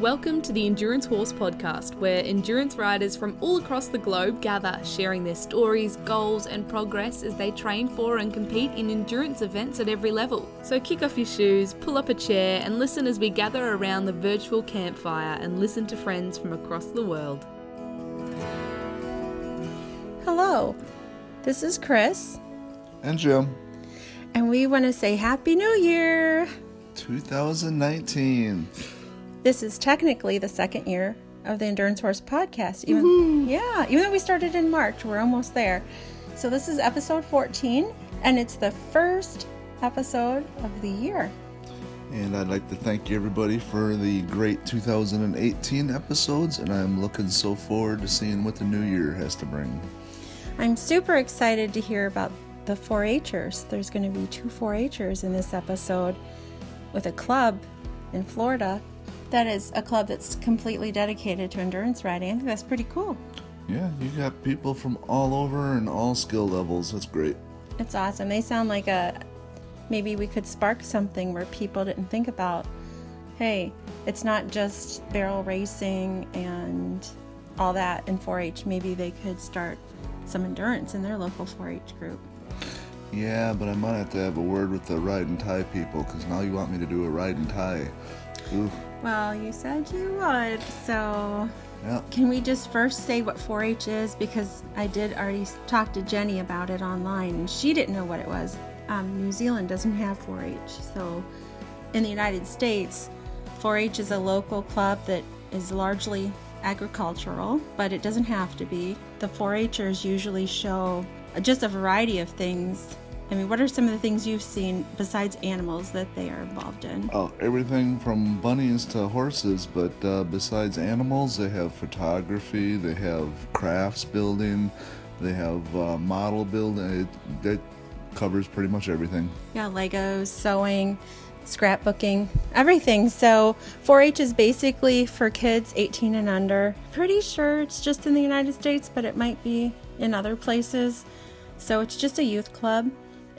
Welcome to the Endurance Horse Podcast, where endurance riders from all across the globe gather, sharing their stories, goals, and progress as they train for and compete in endurance events at every level. So kick off your shoes, pull up a chair, and listen as we gather around the virtual campfire and listen to friends from across the world. Hello, this is Chris, And Jim, and we want to say Happy New Year! 2019. This is technically the second year of the Endurance Horse podcast. Even mm-hmm. yeah, even though we started in March, we're almost there. So this is episode 14, and it's the first episode of the year. And I'd like to thank everybody for the great 2018 episodes, and I'm looking so forward to seeing what the new year has to bring. I'm super excited to hear about the 4-Hers. There's going to be two 4-Hers in this episode with a club in Florida that is a club that's completely dedicated to endurance riding. I think that's pretty cool. Yeah, you got people from all over and all skill levels. That's great. It's awesome. They sound like a maybe we could spark something where people didn't think about hey, it's not just barrel racing and all that in 4 H. Maybe they could start some endurance in their local 4 H group. Yeah, but I might have to have a word with the ride and tie people because now you want me to do a ride and tie. Well, you said you would, so yeah. can we just first say what 4 H is? Because I did already talk to Jenny about it online and she didn't know what it was. Um, New Zealand doesn't have 4 H, so in the United States, 4 H is a local club that is largely agricultural, but it doesn't have to be. The 4 Hers usually show just a variety of things. I mean, what are some of the things you've seen besides animals that they are involved in? Oh, everything from bunnies to horses, but uh, besides animals, they have photography, they have crafts building, they have uh, model building. It, that covers pretty much everything. Yeah, Legos, sewing, scrapbooking, everything. So 4 H is basically for kids 18 and under. Pretty sure it's just in the United States, but it might be in other places. So it's just a youth club,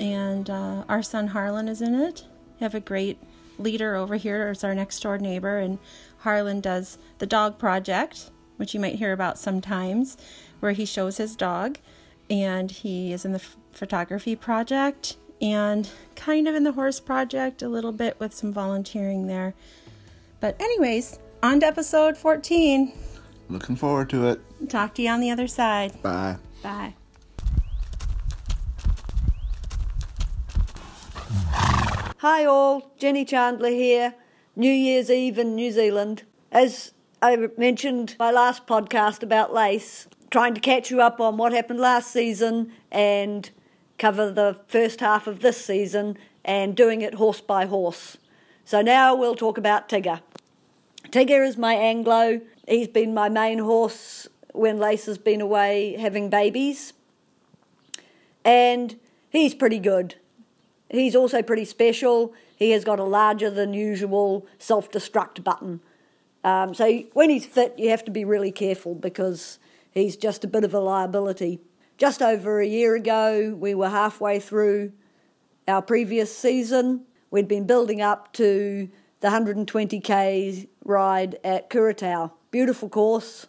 and uh, our son Harlan is in it. We have a great leader over here, as our next door neighbor, and Harlan does the dog project, which you might hear about sometimes, where he shows his dog, and he is in the f- photography project and kind of in the horse project a little bit with some volunteering there. But, anyways, on to episode 14. Looking forward to it. Talk to you on the other side. Bye. Bye. Hi all, Jenny Chandler here. New Year's Eve in New Zealand. As I mentioned my last podcast about lace, trying to catch you up on what happened last season and cover the first half of this season and doing it horse by horse. So now we'll talk about Tigger. Tigger is my Anglo. He's been my main horse when Lace has been away having babies. And he's pretty good. He's also pretty special. He has got a larger than usual self destruct button. Um, so when he's fit, you have to be really careful because he's just a bit of a liability. Just over a year ago, we were halfway through our previous season. We'd been building up to the 120k ride at Kuratau. Beautiful course,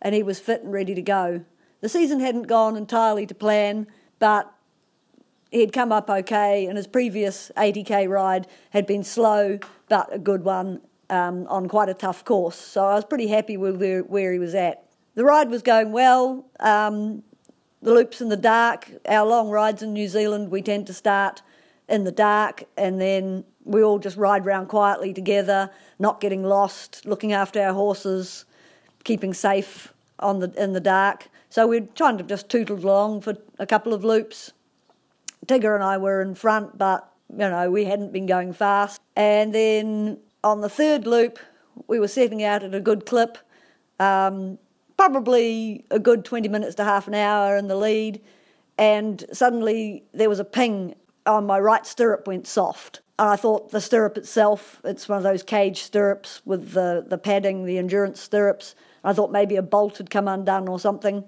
and he was fit and ready to go. The season hadn't gone entirely to plan, but he'd come up okay, and his previous 80k ride had been slow but a good one um, on quite a tough course. So I was pretty happy with where, where he was at. The ride was going well. Um, the loops in the dark, our long rides in New Zealand, we tend to start in the dark and then we all just ride round quietly together, not getting lost, looking after our horses, keeping safe on the in the dark. So we're trying to just tootled along for a couple of loops. Tigger and I were in front, but you know we hadn't been going fast. And then on the third loop, we were setting out at a good clip, um, probably a good twenty minutes to half an hour in the lead. And suddenly there was a ping on my right stirrup went soft. And I thought the stirrup itself, it's one of those cage stirrups with the, the padding, the endurance stirrups. I thought maybe a bolt had come undone or something.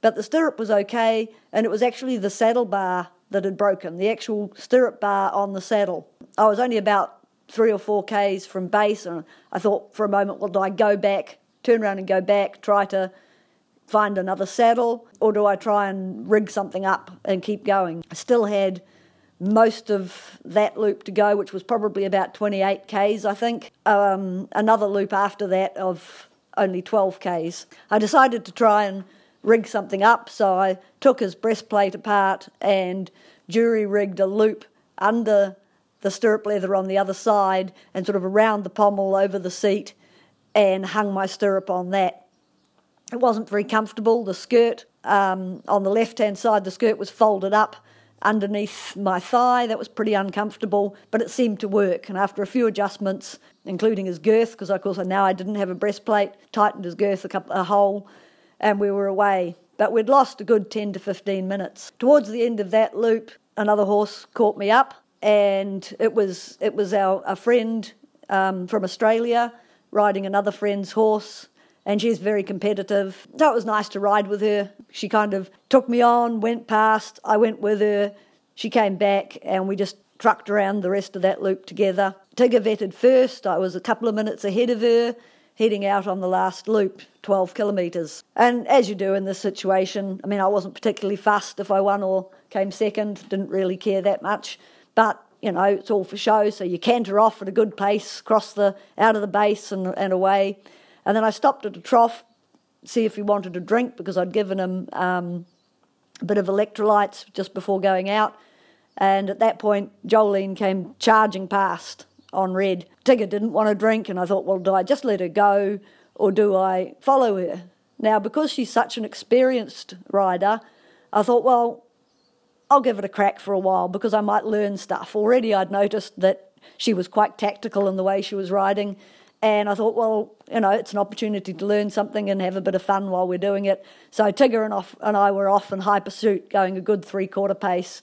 But the stirrup was okay, and it was actually the saddle bar that had broken, the actual stirrup bar on the saddle. I was only about three or four Ks from base. And I thought for a moment, well, do I go back, turn around and go back, try to find another saddle, or do I try and rig something up and keep going? I still had most of that loop to go, which was probably about 28 Ks, I think. Um, another loop after that of only 12 Ks. I decided to try and rig something up, so I took his breastplate apart and jury rigged a loop under the stirrup leather on the other side and sort of around the pommel over the seat and hung my stirrup on that. It wasn't very comfortable. The skirt um, on the left hand side, the skirt was folded up underneath my thigh. That was pretty uncomfortable, but it seemed to work. And after a few adjustments, including his girth, because of course now I didn't have a breastplate, tightened his girth a, couple, a hole, and we were away. But we'd lost a good 10 to 15 minutes. Towards the end of that loop, another horse caught me up, and it was it was our a friend um, from Australia riding another friend's horse, and she's very competitive. So it was nice to ride with her. She kind of took me on, went past, I went with her. She came back, and we just trucked around the rest of that loop together. Tigger vetted first. I was a couple of minutes ahead of her heading out on the last loop, 12 kilometres. And as you do in this situation, I mean, I wasn't particularly fussed if I won or came second, didn't really care that much. But, you know, it's all for show, so you canter off at a good pace, cross the, out of the base and, and away. And then I stopped at a trough, see if he wanted a drink, because I'd given him um, a bit of electrolytes just before going out. And at that point, Jolene came charging past on red. Tigger didn't want to drink, and I thought, well, do I just let her go or do I follow her? Now, because she's such an experienced rider, I thought, well, I'll give it a crack for a while because I might learn stuff. Already I'd noticed that she was quite tactical in the way she was riding. And I thought, well, you know, it's an opportunity to learn something and have a bit of fun while we're doing it. So Tigger and, off, and I were off in high pursuit, going a good three quarter pace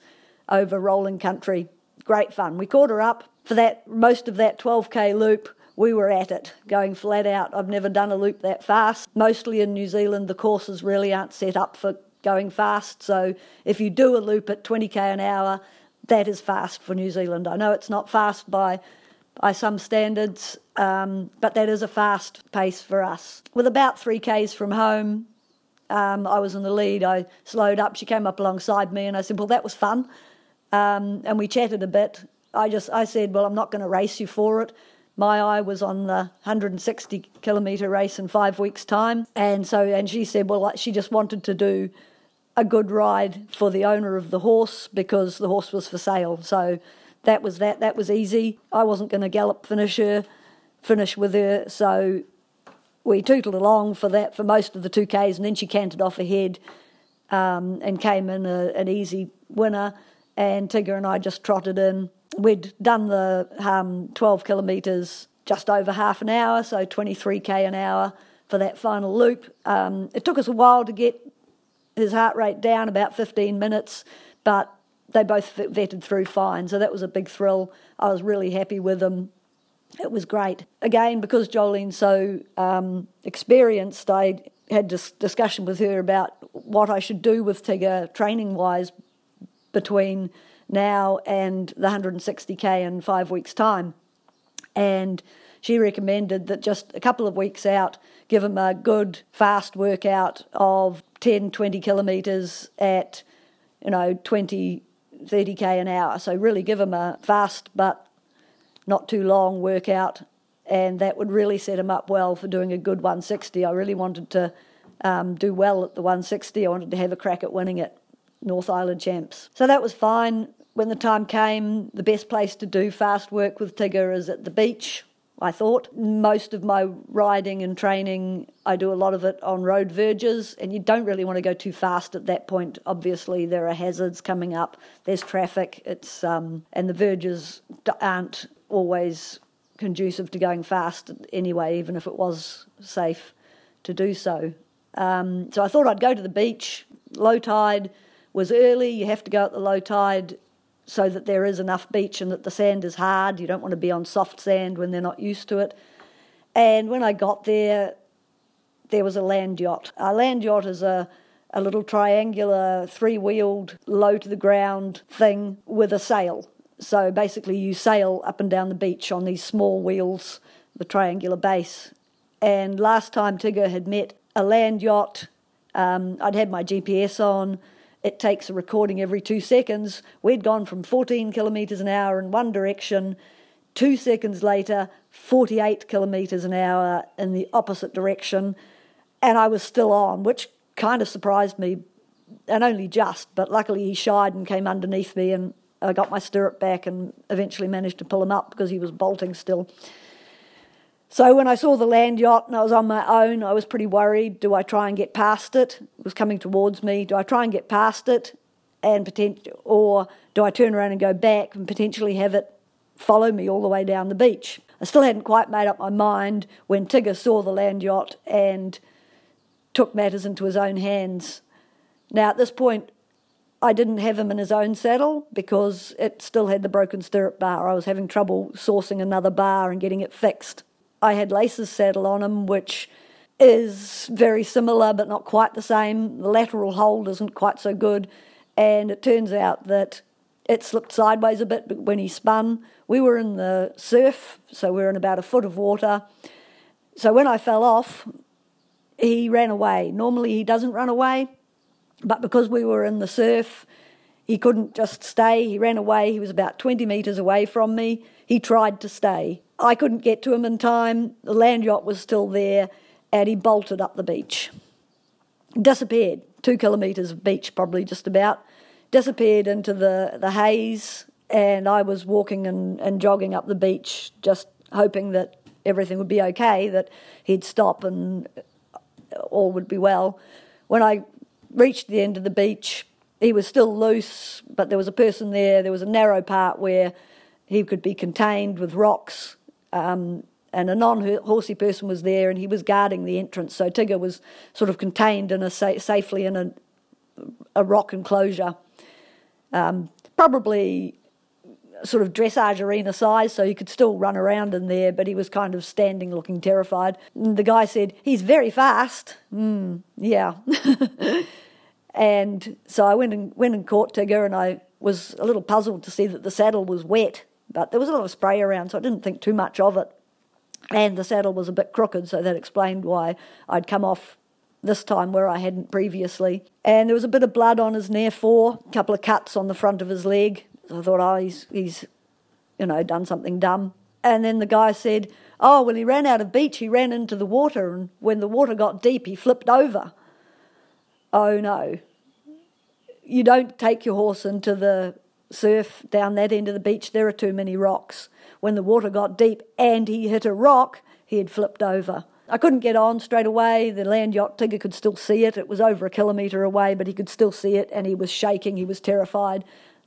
over rolling country. Great fun. We caught her up, for that most of that 12k loop. We were at it going flat out. I've never done a loop that fast. Mostly in new zealand the courses really aren't set up for going fast. So if you do a loop at 20k an hour that is fast for new zealand. I know it's not fast by by some standards um, but that is a fast pace for us. With about 3ks from home um, i was in the lead. I slowed up. She came up alongside me and i said well that was fun um, and we chatted a bit I just I said, well, I'm not going to race you for it. My eye was on the 160 kilometre race in five weeks' time, and so and she said, well, she just wanted to do a good ride for the owner of the horse because the horse was for sale. So that was that. That was easy. I wasn't going to gallop finish her, finish with her. So we tootled along for that for most of the two k's, and then she cantered off ahead um, and came in a, an easy winner. And Tigger and I just trotted in we'd done the um, 12 kilometres just over half an hour, so 23k an hour for that final loop. Um, it took us a while to get his heart rate down, about 15 minutes, but they both vetted through fine, so that was a big thrill. I was really happy with them. It was great. Again, because Jolene's so um, experienced, I had this discussion with her about what I should do with Tigger training wise between now and the 160k in five weeks' time. And she recommended that just a couple of weeks out, give him a good fast workout of 10, 20 kilometres at, you know, 20, 30k an hour. So really give him a fast but not too long workout, and that would really set him up well for doing a good 160. I really wanted to um, do well at the 160. I wanted to have a crack at winning it. North Island champs. So that was fine when the time came, the best place to do fast work with Tigger is at the beach. I thought most of my riding and training, I do a lot of it on road verges, and you don't really want to go too fast at that point. Obviously, there are hazards coming up. There's traffic. It's um, and the verges aren't always conducive to going fast anyway, even if it was safe to do so. Um, so I thought I'd go to the beach. Low tide was early. You have to go at the low tide so that there is enough beach and that the sand is hard. You don't want to be on soft sand when they're not used to it. And when I got there, there was a land yacht. A land yacht is a, a little triangular, three wheeled, low to the ground thing with a sail. So basically, you sail up and down the beach on these small wheels, the triangular base. And last time Tigger had met a land yacht, um, I'd had my GPS on. It takes a recording every two seconds. We'd gone from 14 kilometres an hour in one direction. Two seconds later, 48 kilometres an hour in the opposite direction. And I was still on, which kind of surprised me, and only just. But luckily, he shied and came underneath me, and I got my stirrup back and eventually managed to pull him up because he was bolting still. So when I saw the land yacht and I was on my own, I was pretty worried. Do I try and get past it? It was coming towards me. Do I try and get past it, and potent- or do I turn around and go back and potentially have it follow me all the way down the beach? I still hadn't quite made up my mind when Tigger saw the land yacht and took matters into his own hands. Now at this point, I didn't have him in his own saddle because it still had the broken stirrup bar. I was having trouble sourcing another bar and getting it fixed. I had Lace's saddle on him, which is very similar but not quite the same. The lateral hold isn't quite so good, and it turns out that it slipped sideways a bit when he spun. We were in the surf, so we were in about a foot of water. So when I fell off, he ran away. Normally he doesn't run away, but because we were in the surf, he couldn't just stay. He ran away. He was about 20 metres away from me. He tried to stay. I couldn't get to him in time. The land yacht was still there, and he bolted up the beach. Disappeared. Two kilometres of beach, probably just about. Disappeared into the, the haze, and I was walking and, and jogging up the beach, just hoping that everything would be okay, that he'd stop and all would be well. When I reached the end of the beach, he was still loose, but there was a person there. There was a narrow part where he could be contained with rocks um, and a non-horsey person was there, and he was guarding the entrance. So Tigger was sort of contained in a sa- safely in a, a rock enclosure, um, probably sort of dressage arena size, so he could still run around in there, but he was kind of standing, looking terrified. And the guy said, "He's very fast." Mm, yeah. and so I went and went and caught Tigger, and I was a little puzzled to see that the saddle was wet but there was a lot of spray around, so I didn't think too much of it. And the saddle was a bit crooked, so that explained why I'd come off this time where I hadn't previously. And there was a bit of blood on his near fore, a couple of cuts on the front of his leg. So I thought, oh, he's, he's, you know, done something dumb. And then the guy said, oh, well, he ran out of beach, he ran into the water, and when the water got deep, he flipped over. Oh, no. You don't take your horse into the surf down that end of the beach, there are too many rocks. When the water got deep and he hit a rock, he had flipped over. I couldn't get on straight away. The land yacht Tigger could still see it. It was over a kilometre away, but he could still see it and he was shaking. He was terrified.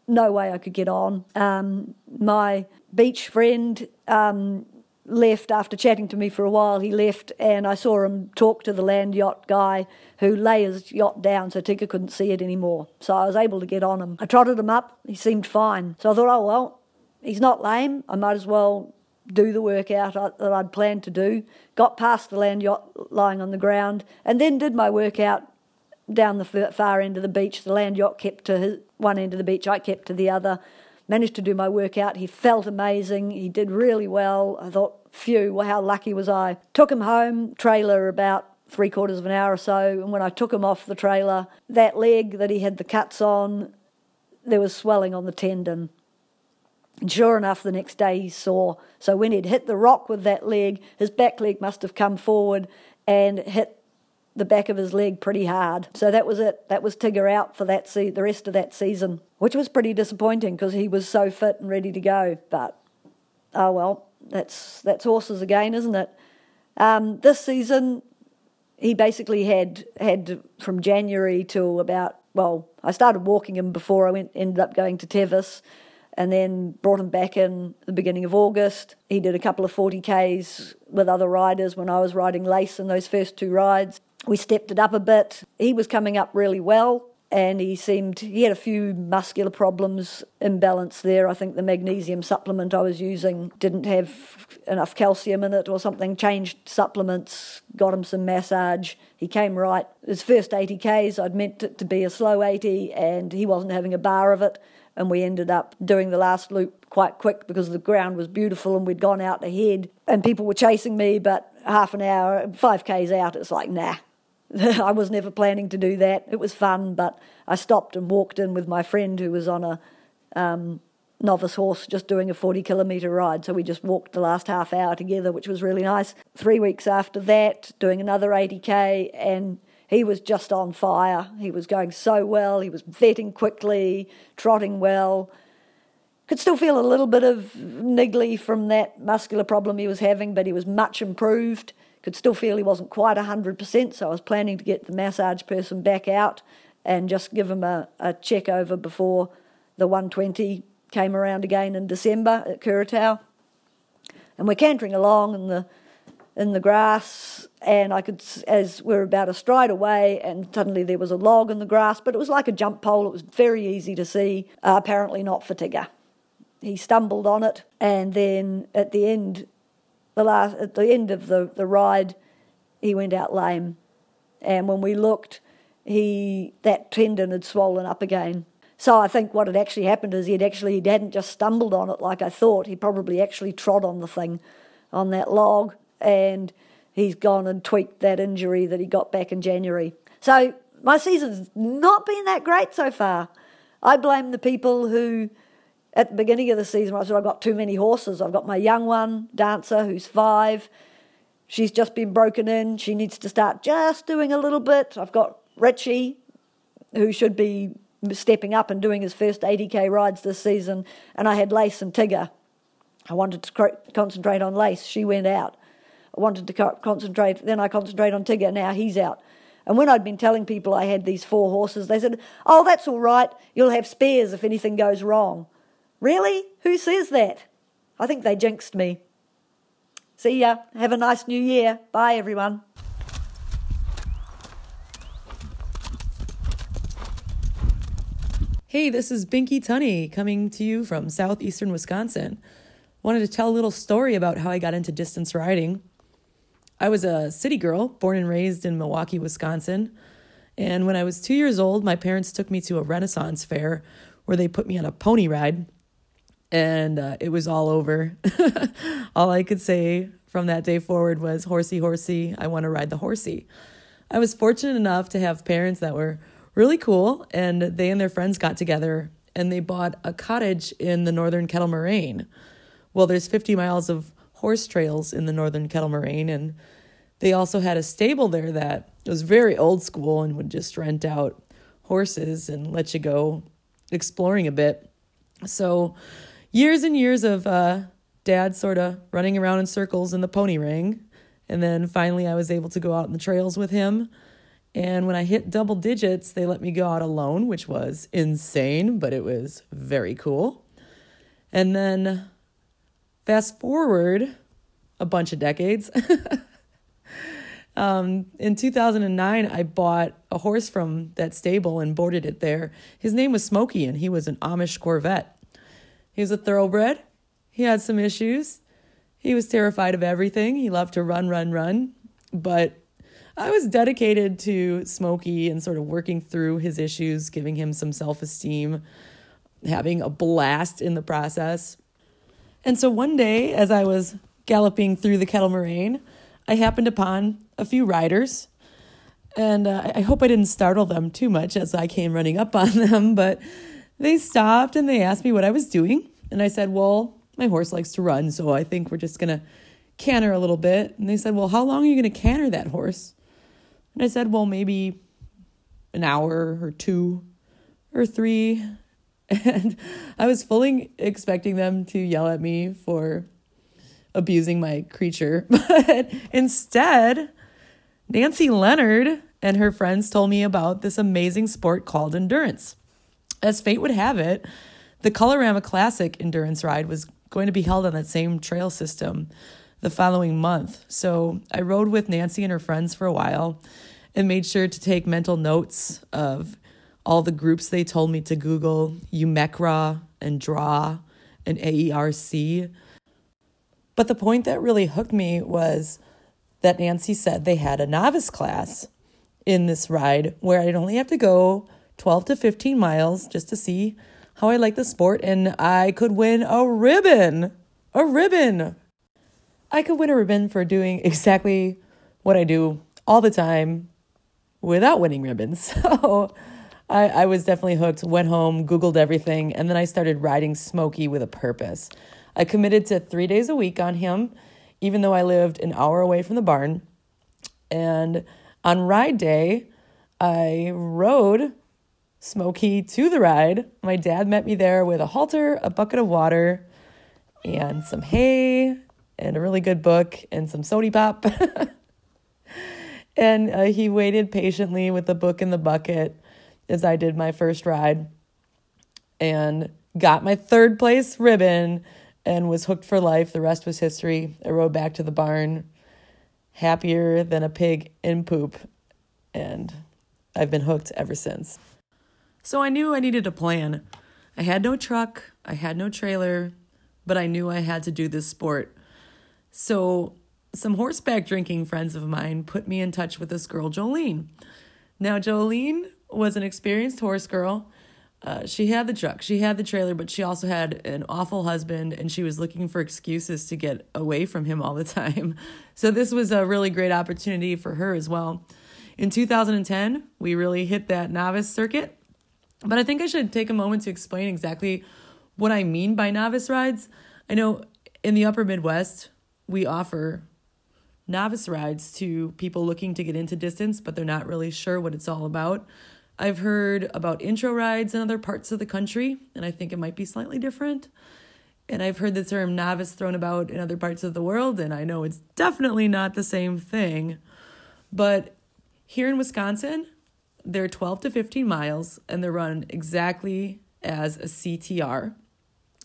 No way I could get on. Um, my beach friend um, left after chatting to me for a while. He left, and I saw him talk to the land yacht guy who lay his yacht down so Tigger couldn't see it anymore. So I was able to get on him. I trotted him up. He seemed fine. So I thought, oh, well, he's not lame. I might as well do the workout that I'd planned to do. Got past the land yacht lying on the ground, and then did my workout down the far end of the beach. The land yacht kept to his, one end of the beach, I kept to the other managed to do my workout. He felt amazing. He did really well. I thought, phew, how lucky was I? Took him home, trailer about three quarters of an hour or so. And when I took him off the trailer, that leg that he had the cuts on, there was swelling on the tendon. And sure enough, the next day he saw. So when he'd hit the rock with that leg, his back leg must have come forward and hit the back of his leg pretty hard. So that was it. That was Tigger out for that se- the rest of that season, which was pretty disappointing because he was so fit and ready to go. But oh well, that's that's horses again, isn't it? Um, this season, he basically had had from January till about well, I started walking him before I went ended up going to Tevis and then brought him back in the beginning of August. He did a couple of 40Ks with other riders when I was riding Lace in those first two rides we stepped it up a bit. He was coming up really well, and he seemed he had a few muscular problems imbalance there. I think the magnesium supplement i was using didn't have enough calcium in it or something. Changed supplements got him some massage. He came right. His first 80 ks i'd meant it to be a slow 80 and he wasn't having a bar of it. And we ended up doing the last loop quite quick because the ground was beautiful and we'd gone out ahead. And people were chasing me but half an hour 5 ks out it's like nah I was never planning to do that. It was fun, but I stopped and walked in with my friend who was on a um, novice horse just doing a 40 kilometre ride. So we just walked the last half hour together, which was really nice. Three weeks after that, doing another 80k, and he was just on fire. He was going so well. He was vetting quickly, trotting well. Could still feel a little bit of niggly from that muscular problem he was having, but he was much improved could still feel he wasn't quite 100%, so I was planning to get the massage person back out and just give him a, a check over before the 120 came around again in December at Kuratau. And we're cantering along in the in the grass, and I could, as we are about a stride away, and suddenly there was a log in the grass, but it was like a jump pole. It was very easy to see. Uh, apparently not for Tigger. He stumbled on it, and then at the end, the last at the end of the, the ride, he went out lame, and when we looked, he that tendon had swollen up again. So I think what had actually happened is he'd actually he hadn't just stumbled on it like I thought. He probably actually trod on the thing, on that log, and he's gone and tweaked that injury that he got back in January. So my season's not been that great so far. I blame the people who at the beginning of the season, I said, I've got too many horses. I've got my young one, Dancer, who's five. She's just been broken in. She needs to start just doing a little bit. I've got Richie, who should be stepping up and doing his first 80k rides this season. And I had Lace and Tigger. I wanted to concentrate on Lace. She went out. I wanted to concentrate, then I concentrate on Tigger. Now he's out. And when I'd been telling people I had these four horses, they said, Oh, that's all right. You'll have spares if anything goes wrong. Really? Who says that? I think they jinxed me. See ya. Have a nice new year. Bye, everyone. Hey, this is Binky Tunney coming to you from southeastern Wisconsin. Wanted to tell a little story about how I got into distance riding. I was a city girl, born and raised in Milwaukee, Wisconsin. And when I was two years old, my parents took me to a Renaissance fair where they put me on a pony ride and uh, it was all over. all I could say from that day forward was, Horsey, horsey, I want to ride the horsey. I was fortunate enough to have parents that were really cool, and they and their friends got together and they bought a cottage in the northern Kettle Moraine. Well, there's 50 miles of horse trails in the northern Kettle Moraine, and they also had a stable there that was very old school and would just rent out horses and let you go exploring a bit. So years and years of uh, dad sort of running around in circles in the pony ring. And then finally, I was able to go out in the trails with him. And when I hit double digits, they let me go out alone, which was insane, but it was very cool. And then fast forward a bunch of decades. um, in 2009, I bought a horse from that stable and boarded it there. His name was Smokey, and he was an Amish Corvette. He was a thoroughbred. He had some issues. He was terrified of everything. He loved to run, run, run. But I was dedicated to Smokey and sort of working through his issues, giving him some self esteem, having a blast in the process. And so one day, as I was galloping through the Kettle Moraine, I happened upon a few riders. And uh, I hope I didn't startle them too much as I came running up on them, but they stopped and they asked me what I was doing. And I said, Well, my horse likes to run, so I think we're just going to canter a little bit. And they said, Well, how long are you going to canter that horse? And I said, Well, maybe an hour or two or three. And I was fully expecting them to yell at me for abusing my creature. But instead, Nancy Leonard and her friends told me about this amazing sport called endurance. As fate would have it, the Colorama Classic endurance ride was going to be held on that same trail system the following month. So I rode with Nancy and her friends for a while and made sure to take mental notes of all the groups they told me to Google, UMECRA and DRAW and AERC. But the point that really hooked me was that Nancy said they had a novice class in this ride where I'd only have to go 12 to 15 miles just to see how I like the sport and I could win a ribbon. A ribbon. I could win a ribbon for doing exactly what I do all the time without winning ribbons. So I, I was definitely hooked, went home, Googled everything, and then I started riding Smokey with a purpose. I committed to three days a week on him, even though I lived an hour away from the barn. And on ride day, I rode Smokey to the ride. My dad met me there with a halter, a bucket of water, and some hay, and a really good book, and some sody pop. and uh, he waited patiently with the book in the bucket as I did my first ride and got my third place ribbon and was hooked for life. The rest was history. I rode back to the barn happier than a pig in poop, and I've been hooked ever since. So I knew I needed a plan. I had no truck, I had no trailer, but I knew I had to do this sport. So some horseback drinking friends of mine put me in touch with this girl, Jolene. Now, Jolene was an experienced horse girl. Uh, she had the truck, she had the trailer, but she also had an awful husband, and she was looking for excuses to get away from him all the time. So, this was a really great opportunity for her as well. In 2010, we really hit that novice circuit, but I think I should take a moment to explain exactly what I mean by novice rides. I know in the upper Midwest, we offer novice rides to people looking to get into distance, but they're not really sure what it's all about. I've heard about intro rides in other parts of the country, and I think it might be slightly different. And I've heard the term novice thrown about in other parts of the world, and I know it's definitely not the same thing. But here in Wisconsin, they're 12 to 15 miles, and they're run exactly as a CTR.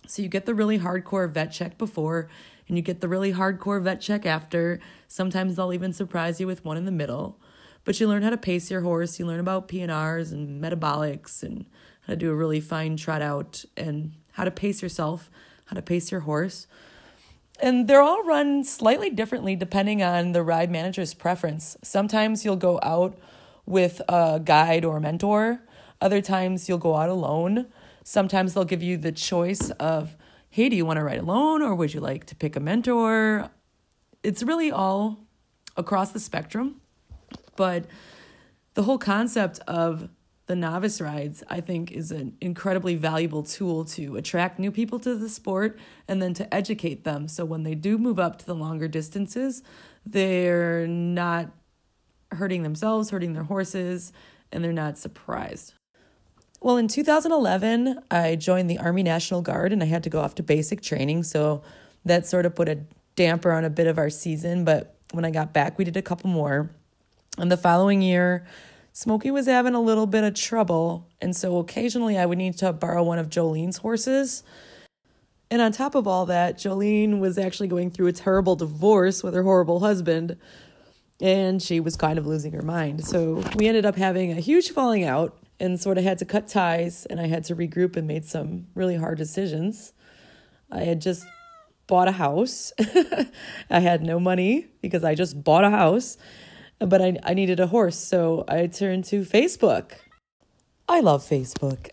So you get the really hardcore vet check before, and you get the really hardcore vet check after. Sometimes they'll even surprise you with one in the middle. But you learn how to pace your horse, you learn about P&Rs and metabolics and how to do a really fine trot out and how to pace yourself, how to pace your horse. And they're all run slightly differently depending on the ride manager's preference. Sometimes you'll go out with a guide or a mentor. Other times you'll go out alone. Sometimes they'll give you the choice of hey, do you want to ride alone or would you like to pick a mentor? It's really all across the spectrum. But the whole concept of the novice rides, I think, is an incredibly valuable tool to attract new people to the sport and then to educate them. So when they do move up to the longer distances, they're not hurting themselves, hurting their horses, and they're not surprised. Well, in 2011, I joined the Army National Guard and I had to go off to basic training. So that sort of put a damper on a bit of our season. But when I got back, we did a couple more. And the following year, Smokey was having a little bit of trouble. And so occasionally I would need to borrow one of Jolene's horses. And on top of all that, Jolene was actually going through a terrible divorce with her horrible husband. And she was kind of losing her mind. So we ended up having a huge falling out and sort of had to cut ties and I had to regroup and made some really hard decisions. I had just bought a house. I had no money because I just bought a house, but I, I needed a horse. So I turned to Facebook. I love Facebook.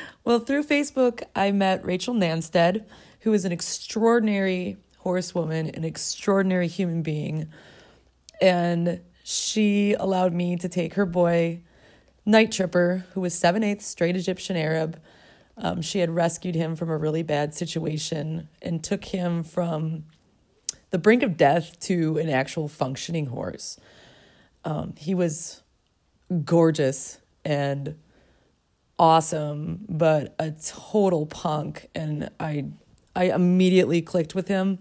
well, through Facebook, I met Rachel Nanstead, who is an extraordinary horsewoman, an extraordinary human being. And she allowed me to take her boy Night Tripper, who was 7 8 straight Egyptian Arab. Um, she had rescued him from a really bad situation and took him from the brink of death to an actual functioning horse. Um, he was gorgeous and awesome, but a total punk. And I, I immediately clicked with him.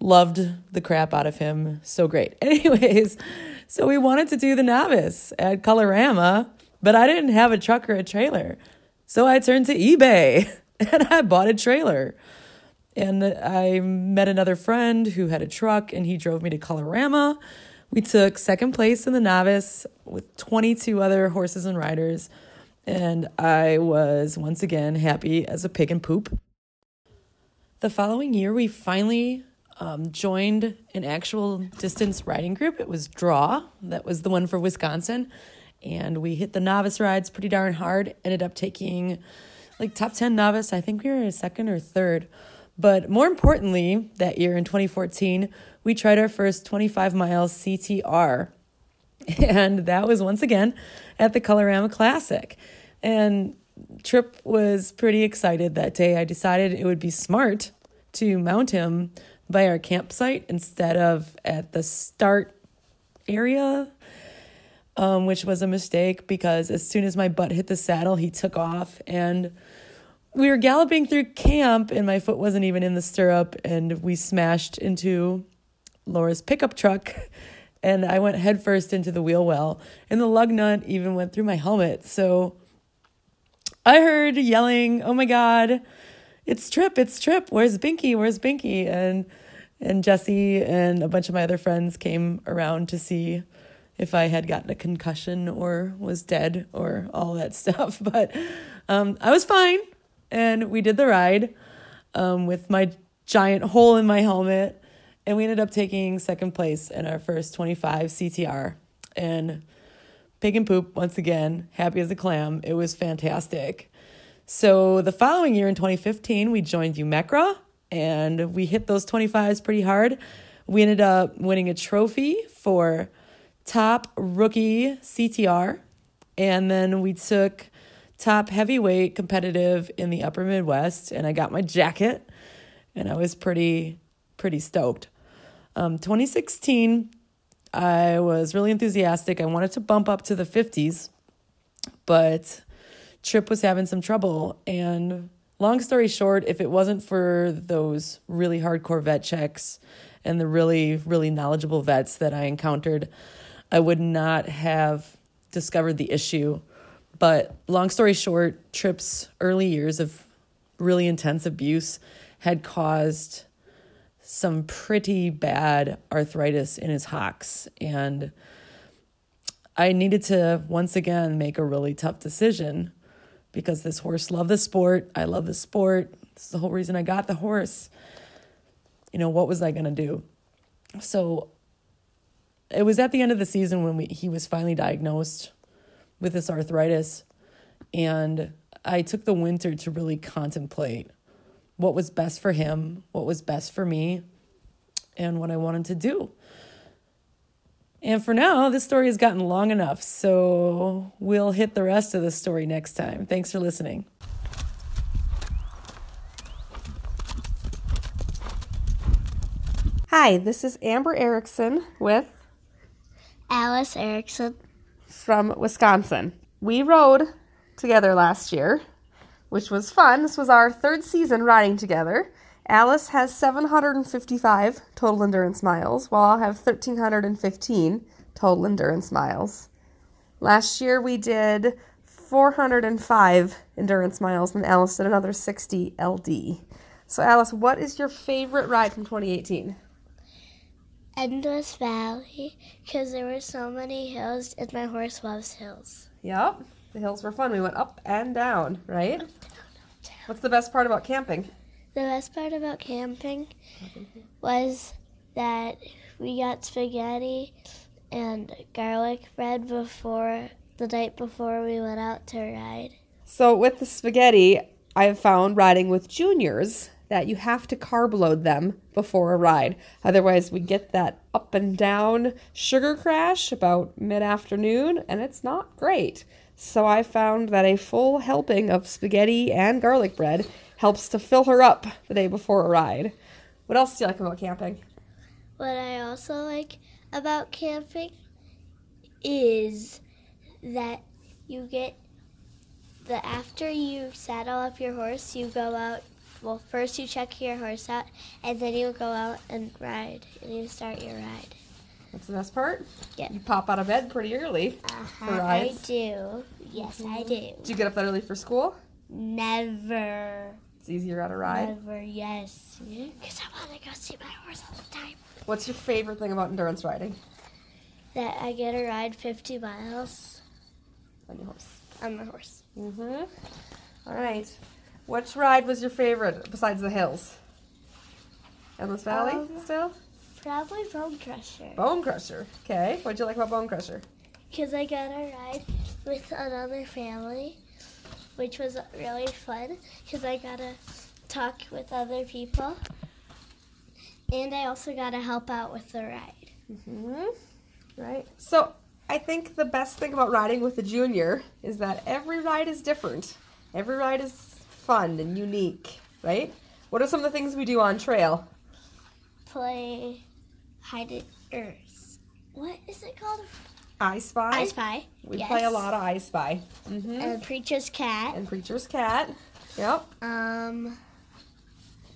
Loved the crap out of him. So great. Anyways, so we wanted to do the novice at Colorama, but I didn't have a truck or a trailer. So I turned to eBay and I bought a trailer. And I met another friend who had a truck and he drove me to Colorama. We took second place in the novice with 22 other horses and riders. and I was once again happy as a pig in poop. The following year, we finally um, joined an actual distance riding group. It was Draw, that was the one for Wisconsin. And we hit the novice rides pretty darn hard. Ended up taking like top 10 novice. I think we were second or third. But more importantly, that year in 2014, we tried our first 25 mile CTR. And that was once again at the Colorama Classic. And Trip was pretty excited that day. I decided it would be smart to mount him by our campsite instead of at the start area, um, which was a mistake because as soon as my butt hit the saddle, he took off. And we were galloping through camp, and my foot wasn't even in the stirrup, and we smashed into Laura's pickup truck. And I went headfirst into the wheel well, and the lug nut even went through my helmet. So I heard yelling, "Oh my god, it's Trip, it's Trip. Where's Binky? Where's Binky?" And and Jesse and a bunch of my other friends came around to see if I had gotten a concussion or was dead or all that stuff. But um, I was fine, and we did the ride um, with my giant hole in my helmet, and we ended up taking second place in our first 25 CTR. And pig and poop once again, happy as a clam. It was fantastic. So the following year in 2015, we joined UMECRA and we hit those 25s pretty hard. We ended up winning a trophy for top rookie CTR, and then we took top heavyweight competitive in the upper Midwest, and I got my jacket, and I was pretty, pretty stoked. Um, 2016, I was really enthusiastic. I wanted to bump up to the 50s, but Trip was having some trouble, and long story short, if it wasn't for those really hardcore vet checks and the really, really knowledgeable vets that I encountered, I would not have discovered the issue. But long story short, Trip's early years of really intense abuse had caused some pretty bad arthritis in his hocks. And I needed to once again make a really tough decision because this horse loved the sport. I love the sport. This is the whole reason I got the horse. You know, what was I going to do? So it was at the end of the season when we, he was finally diagnosed with this arthritis. And I took the winter to really contemplate what was best for him, what was best for me, and what I wanted to do. And for now, this story has gotten long enough, so we'll hit the rest of the story next time. Thanks for listening. Hi, this is Amber Erickson with Alice Erickson from Wisconsin. We rode together last year, which was fun. This was our third season riding together. Alice has 755 total endurance miles, while I have 1,315 total endurance miles. Last year we did 405 endurance miles, and Alice did another 60 LD. So, Alice, what is your favorite ride from 2018? Endless Valley because there were so many hills and my horse loves hills. Yep, the hills were fun. We went up and down, right? What's the best part about camping? The best part about camping was that we got spaghetti and garlic bread before the night before we went out to ride. So, with the spaghetti, I've found riding with juniors that you have to carb load them before a ride. Otherwise, we get that up and down sugar crash about mid afternoon, and it's not great. So, I found that a full helping of spaghetti and garlic bread helps to fill her up the day before a ride. What else do you like about camping? What I also like about camping is that you get the after you saddle up your horse, you go out. Well, first you check your horse out, and then you go out and ride, and you start your ride. That's the best part? Yeah. You pop out of bed pretty early Uh-huh, for I do. Yes, I do. Did you get up that early for school? Never. It's easier at a ride. Never, yes. Because I want to go see my horse all the time. What's your favorite thing about endurance riding That I get to ride 50 miles on your horse? on my horse. Mm-hmm. All right. Which ride was your favorite besides the hills? Endless Valley Um, still? Probably Bone Crusher. Bone Crusher. Okay. What'd you like about Bone Crusher? Because I got a ride with another family, which was really fun. Because I got to talk with other people. And I also got to help out with the ride. Mm-hmm. Right. So I think the best thing about riding with a junior is that every ride is different. Every ride is fun and unique, right? What are some of the things we do on trail? Play hide it or what is it called? I Spy. I Spy. We yes. play a lot of I Spy. Mm-hmm. And Preacher's Cat. And Preacher's Cat. Yep. Um,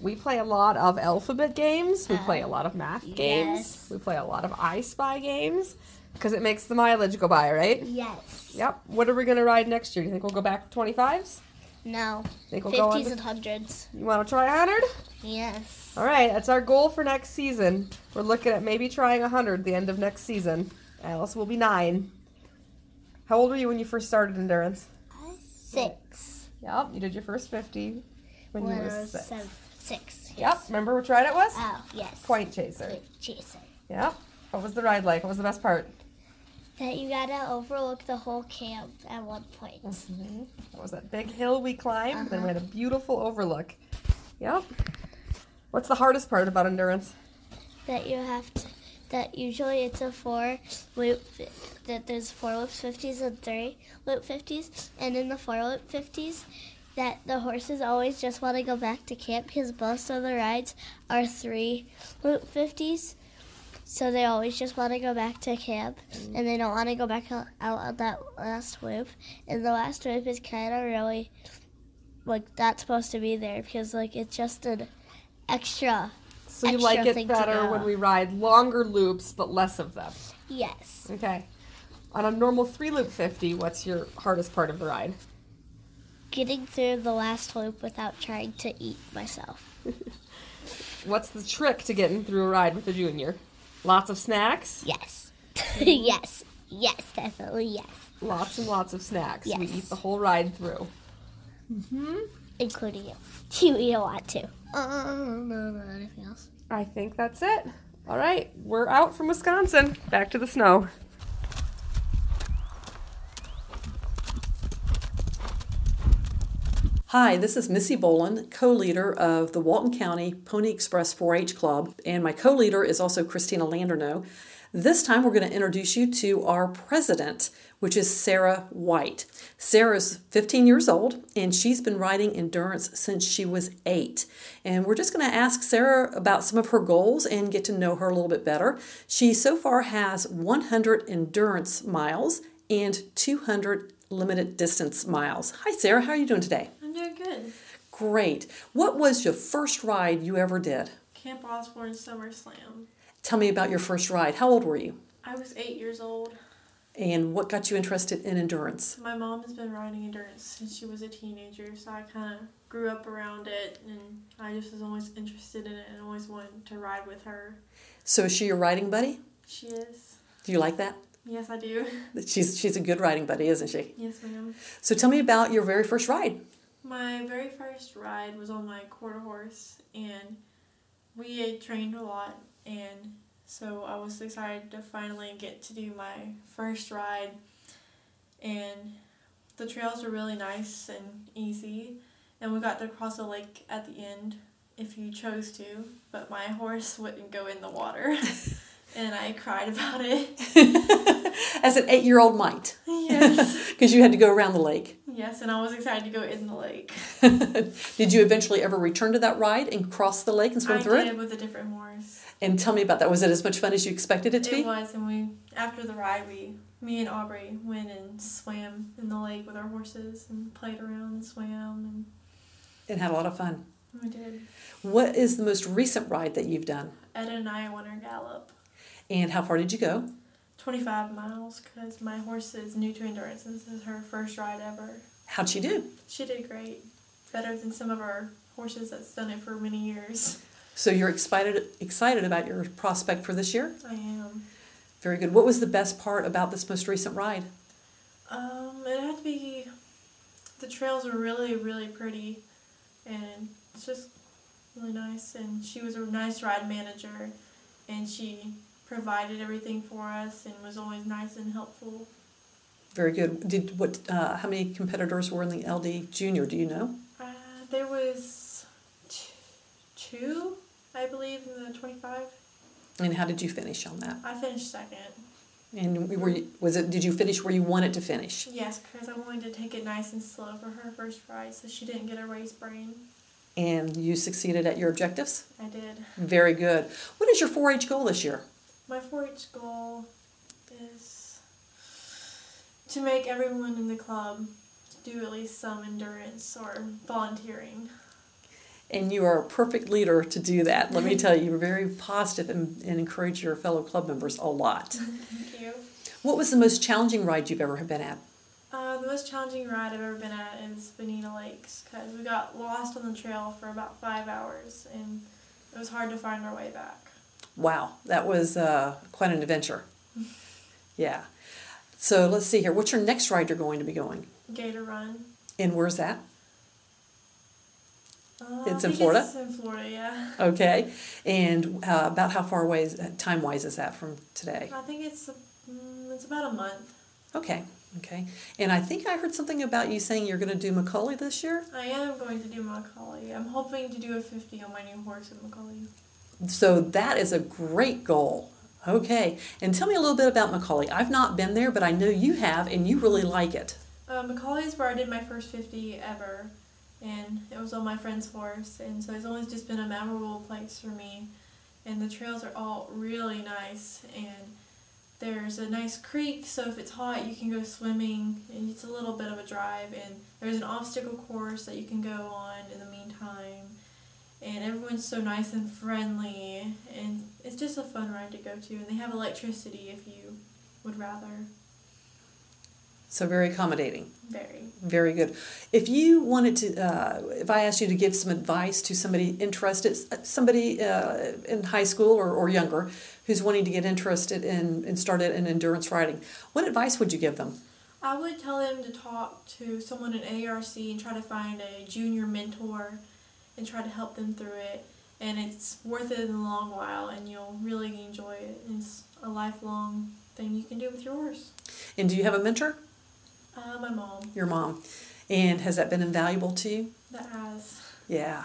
We play a lot of alphabet games. We play a lot of math games. We play a lot of I Spy games because it makes the mileage go by, right? yes. Yep. What are we going to ride next year? Do you think we'll go back to 25s? No. Think we'll go on 50s to- and hundreds. You want to try 100? Yes. All right, that's our goal for next season. We're looking at maybe trying 100 the end of next season. Alice will be nine. How old were you when you first started endurance? Six. Yep, you did your first 50 when, When you were was six. seven, six. Yep, remember which ride it was? Oh, yes. Point Chaser. Point Chaser. Yep. What was the ride like? What was the best part? That you gotta overlook the whole camp at one point. Mm-hmm. That was that big hill we climbed. Then we uh-huh. had a beautiful overlook. Yep. What's the hardest part about endurance? That you have to. That usually it's a four loop. That there's four loop fifties and three loop fifties, and in the four loop fifties, that the horses always just want to go back to camp because most of the rides are three loop fifties. So they always just want to go back to camp, and they don't want to go back out out on that last loop. And the last loop is kind of really like that's supposed to be there because like it's just an extra. So you like it better when we ride longer loops but less of them. Yes. Okay. On a normal three loop 50, what's your hardest part of the ride? getting through the last loop without trying to eat myself. What's the trick to getting through a ride with a junior? Lots of snacks? Yes. yes. Yes, definitely yes. Lots and lots of snacks. Yes. We eat the whole ride through. Mm-hmm. Including you. You eat a lot too. Uh, no, no, anything else? I think that's it. All right, we're out from Wisconsin. Back to the snow. Hi, this is Missy Boland, co leader of the Walton County Pony Express 4 H Club, and my co leader is also Christina Landerneau. This time we're going to introduce you to our president, which is Sarah White. Sarah's 15 years old and she's been riding endurance since she was eight. And we're just going to ask Sarah about some of her goals and get to know her a little bit better. She so far has 100 endurance miles and 200 limited distance miles. Hi, Sarah. How are you doing today? I'm doing good. Great. What was your first ride you ever did? Camp Osborne Summer Slam. Tell me about your first ride. How old were you? I was eight years old. And what got you interested in endurance? My mom has been riding endurance since she was a teenager, so I kind of grew up around it, and I just was always interested in it and always wanted to ride with her. So is she your riding buddy? She is. Do you like that? Yes, I do. She's she's a good riding buddy, isn't she? Yes, ma'am. So tell me about your very first ride. My very first ride was on my quarter horse, and we had trained a lot, and so I was excited to finally get to do my first ride. And the trails were really nice and easy, and we got to cross a lake at the end if you chose to, but my horse wouldn't go in the water, and I cried about it. As an eight year old might, Yes. because you had to go around the lake. Yes, and I was excited to go in the lake. did you eventually ever return to that ride and cross the lake and swim I through did it? with a different horse. And tell me about that. Was it as much fun as you expected it to It be? It was, and we after the ride, we me and Aubrey went and swam in the lake with our horses and played around and swam, And And had a lot of fun. we did. What is the most recent ride that you've done? Etta and I won our gallop, And how far did you go? twenty five miles, because my horse is new to endurance. This is her first ride ever. How'd she do? She did great, better than some of our horses that's done it for many years. So you're excited excited about your prospect for this year? I am. Very good. What was the best part about this most recent ride? Um, it had to be the trails were really, really pretty, and it's just really nice. And she was a nice ride manager, and she provided everything for us and was always nice and helpful. Very good. Did what? Uh, how many competitors were in the LD Junior? Do you know? Uh, there was two, I believe, in the twenty-five. And how did you finish on that? I finished second. And we were you, was it? Did you finish where you wanted to finish? Yes, because I wanted to take it nice and slow for her first ride, so she didn't get a race brain. And you succeeded at your objectives. I did. Very good. What is your 4-H goal this year? My 4-H goal is to make everyone in the club do at least some endurance or volunteering. And you are a perfect leader to do that. Let me tell you, you're very positive and, and encourage your fellow club members a lot. Thank you. What was the most challenging ride you've ever been at? Uh, the most challenging ride I've ever been at is Bonita Lakes because we got lost on the trail for about five hours and it was hard to find our way back. Wow, that was uh, quite an adventure. yeah. So let's see here. What's your next ride you're going to be going? Gator Run. And where's that? Uh, It's in Florida? It's in Florida, yeah. Okay. And uh, about how far away, is, time wise, is that from today? I think it's mm, it's about a month. Okay. Okay. And I think I heard something about you saying you're going to do Macaulay this year. I am going to do Macaulay. I'm hoping to do a 50 on my new horse at Macaulay. So that is a great goal. Okay. And tell me a little bit about Macaulay. I've not been there, but I know you have, and you really like it. Uh, Macaulay is where I did my first 50 ever, and it was on my friend's horse, and so it's always just been a memorable place for me. And the trails are all really nice, and there's a nice creek, so if it's hot, you can go swimming, and it's a little bit of a drive, and there's an obstacle course that you can go on in the meantime. And everyone's so nice and friendly, and it's just a fun ride to go to. And they have electricity if you would rather. So very accommodating. Very. Very good. If you wanted to, uh, if I asked you to give some advice to somebody interested, somebody uh, in high school or, or younger who's wanting to get interested in and started in endurance riding, what advice would you give them? I would tell them to talk to someone in ARC and try to find a junior mentor and try to help them through it. And it's worth it in the long while, and you'll really enjoy it. It's a lifelong thing you can do with your horse. And do you have a mentor? Uh, my mom. Your mom. And has that been invaluable to you? That has. Yeah.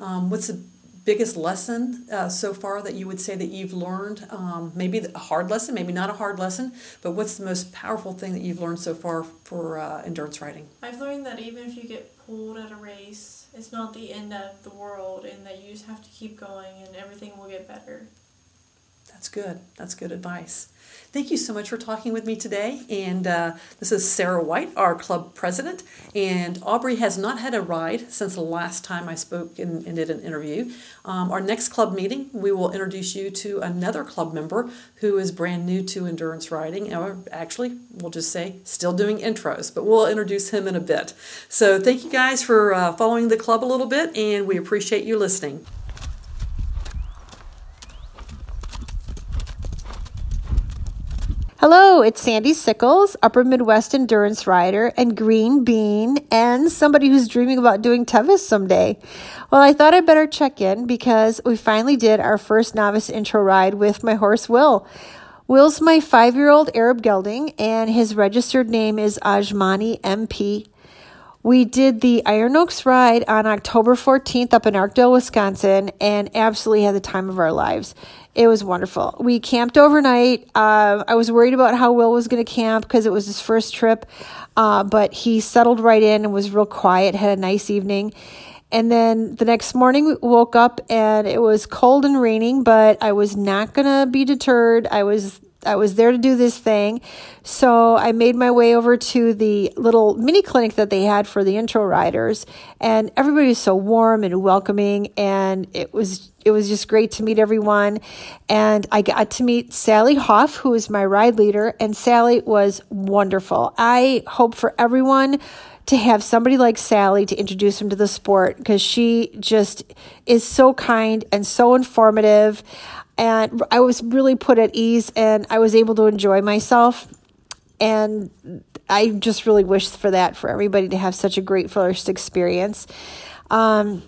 Um, what's the biggest lesson uh, so far that you would say that you've learned? Um, maybe a hard lesson, maybe not a hard lesson, but what's the most powerful thing that you've learned so far for uh, endurance riding? I've learned that even if you get pulled at a race, it's not the end of the world, and that you just have to keep going, and everything will get better. That's good. That's good advice. Thank you so much for talking with me today. And uh, this is Sarah White, our club president. And Aubrey has not had a ride since the last time I spoke and, and did an interview. Um, our next club meeting, we will introduce you to another club member who is brand new to endurance riding, or actually, we'll just say still doing intros, but we'll introduce him in a bit. So thank you guys for uh, following the club a little bit, and we appreciate you listening. Hello, it's Sandy Sickles, Upper Midwest endurance rider and green bean, and somebody who's dreaming about doing Tevis someday. Well, I thought I'd better check in because we finally did our first novice intro ride with my horse Will. Will's my five year old Arab gelding, and his registered name is Ajmani MP. We did the Iron Oaks ride on October 14th up in Arkdale, Wisconsin, and absolutely had the time of our lives. It was wonderful. We camped overnight. Uh, I was worried about how Will was going to camp because it was his first trip, uh, but he settled right in and was real quiet, had a nice evening. And then the next morning, we woke up and it was cold and raining, but I was not going to be deterred. I was I was there to do this thing. So I made my way over to the little mini clinic that they had for the intro riders. And everybody was so warm and welcoming. And it was it was just great to meet everyone. And I got to meet Sally Hoff who is my ride leader. And Sally was wonderful. I hope for everyone to have somebody like Sally to introduce them to the sport because she just is so kind and so informative and I was really put at ease and I was able to enjoy myself. and I just really wish for that for everybody to have such a great first experience. Um,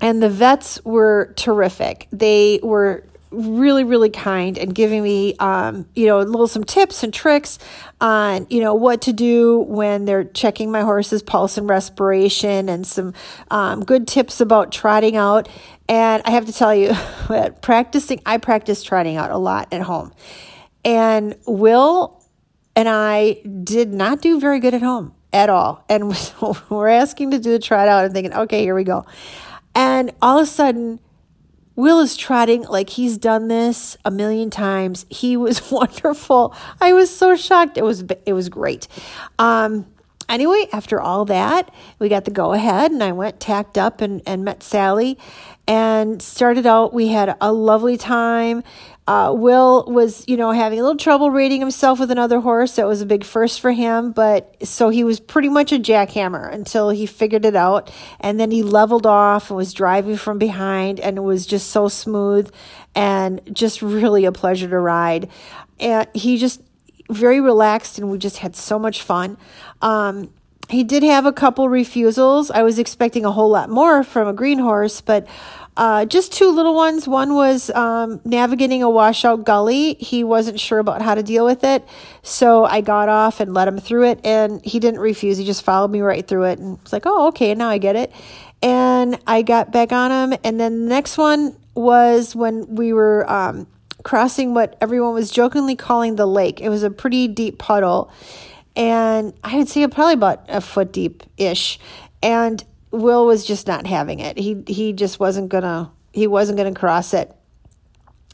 and the vets were terrific. They were really really kind and giving me um, you know little some tips and tricks on you know what to do when they're checking my horse's pulse and respiration and some um, good tips about trotting out. And i have to tell you that practicing i practice trotting out a lot at home. And will and i did not do very good at home at all. And we're asking to do the trot out. And thinking okay here we go. And all of a sudden Will is trotting like he's done this a million times. He was wonderful. I was so shocked. It was it was great. Um, anyway, after all that, we got the go ahead, and I went tacked up and, and met Sally and started out. We had a lovely time. Uh, Will was, you know, having a little trouble rating himself with another horse. That was a big first for him. But so he was pretty much a jackhammer until he figured it out. And then he leveled off and was driving from behind and it was just so smooth and just really a pleasure to ride. And he just very relaxed and we just had so much fun. Um, he did have a couple refusals. I was expecting a whole lot more from a green horse, but uh, just two little ones. One was um, navigating a washout gully. He wasn't sure about how to deal with it. So I got off and let him through it, and he didn't refuse. He just followed me right through it and was like, oh, okay, now I get it. And I got back on him. And then the next one was when we were um, crossing what everyone was jokingly calling the lake. It was a pretty deep puddle. And I would say probably about a foot deep ish. And Will was just not having it. He he just wasn't gonna he wasn't gonna cross it.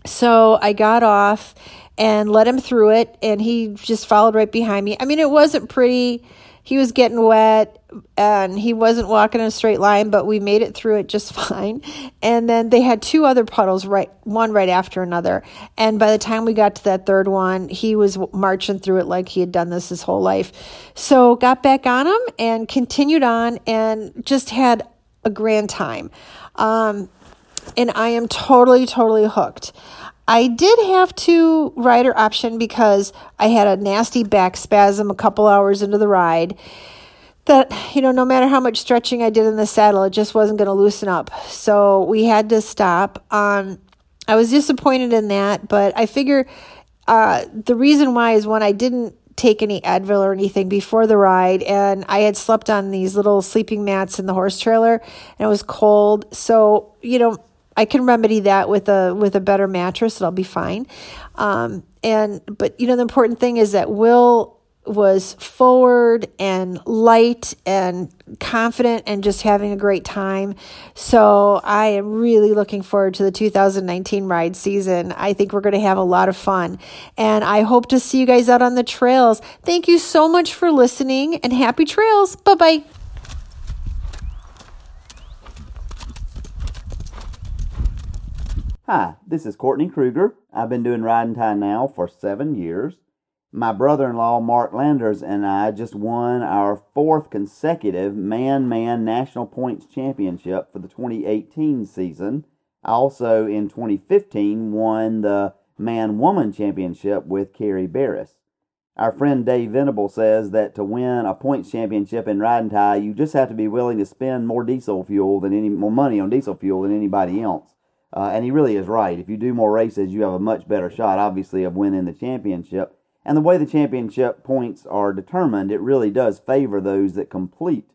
So I got off and let him through it and he just followed right behind me. I mean it wasn't pretty. He was getting wet and he wasn't walking in a straight line, but we made it through it just fine. And then they had two other puddles right one right after another. And by the time we got to that third one, he was marching through it like he had done this his whole life. So got back on him and continued on and just had a grand time. Um, and I am totally, totally hooked. I did have to rider option because I had a nasty back spasm a couple hours into the ride that you know no matter how much stretching i did in the saddle it just wasn't going to loosen up. So we had to stop um i was disappointed in that but i figure uh the reason why is when i didn't take any advil or anything before the ride and i had slept on these little sleeping mats in the horse trailer and it was cold. So you know i can remedy that with a with a better mattress it'll be fine um and but you know the important thing is that will was forward and light and confident and just having a great time. So I am really looking forward to the 2019 ride season. I think we're going to have a lot of fun and I hope to see you guys out on the trails. Thank you so much for listening and happy trails. Bye bye. Hi, this is Courtney Kruger. I've been doing Ride and Tie now for seven years. My brother in law, Mark Landers, and I just won our fourth consecutive Man Man National Points Championship for the 2018 season. Also, in 2015, won the Man Woman Championship with Carrie Barris. Our friend Dave Venable says that to win a points championship in ride and tie, you just have to be willing to spend more diesel fuel than any more money on diesel fuel than anybody else. Uh, and he really is right. If you do more races, you have a much better shot, obviously, of winning the championship. And the way the championship points are determined, it really does favor those that complete.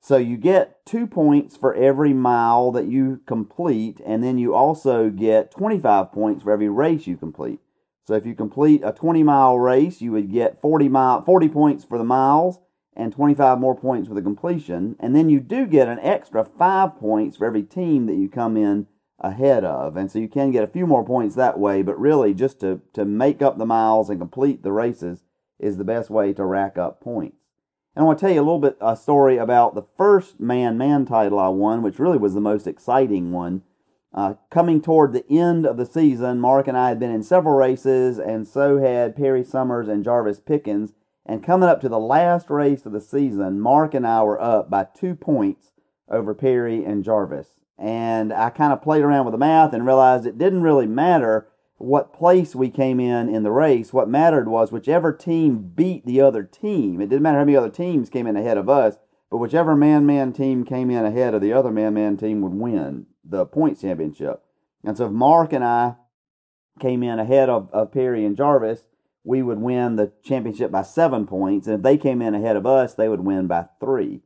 So you get two points for every mile that you complete, and then you also get 25 points for every race you complete. So if you complete a 20 mile race, you would get 40 mile 40 points for the miles and 25 more points for the completion, and then you do get an extra 5 points for every team that you come in ahead of. And so you can get a few more points that way, but really just to, to make up the miles and complete the races is the best way to rack up points. And I want to tell you a little bit a story about the first man man title I won, which really was the most exciting one. Uh, coming toward the end of the season, Mark and I had been in several races, and so had Perry Summers and Jarvis Pickens. And coming up to the last race of the season, Mark and I were up by two points over Perry and Jarvis and I kind of played around with the math and realized it didn't really matter what place we came in in the race. What mattered was whichever team beat the other team. It didn't matter how many other teams came in ahead of us, but whichever man man team came in ahead of the other man man team would win the points championship. And so if Mark and I came in ahead of, of Perry and Jarvis, we would win the championship by seven points. And if they came in ahead of us, they would win by three.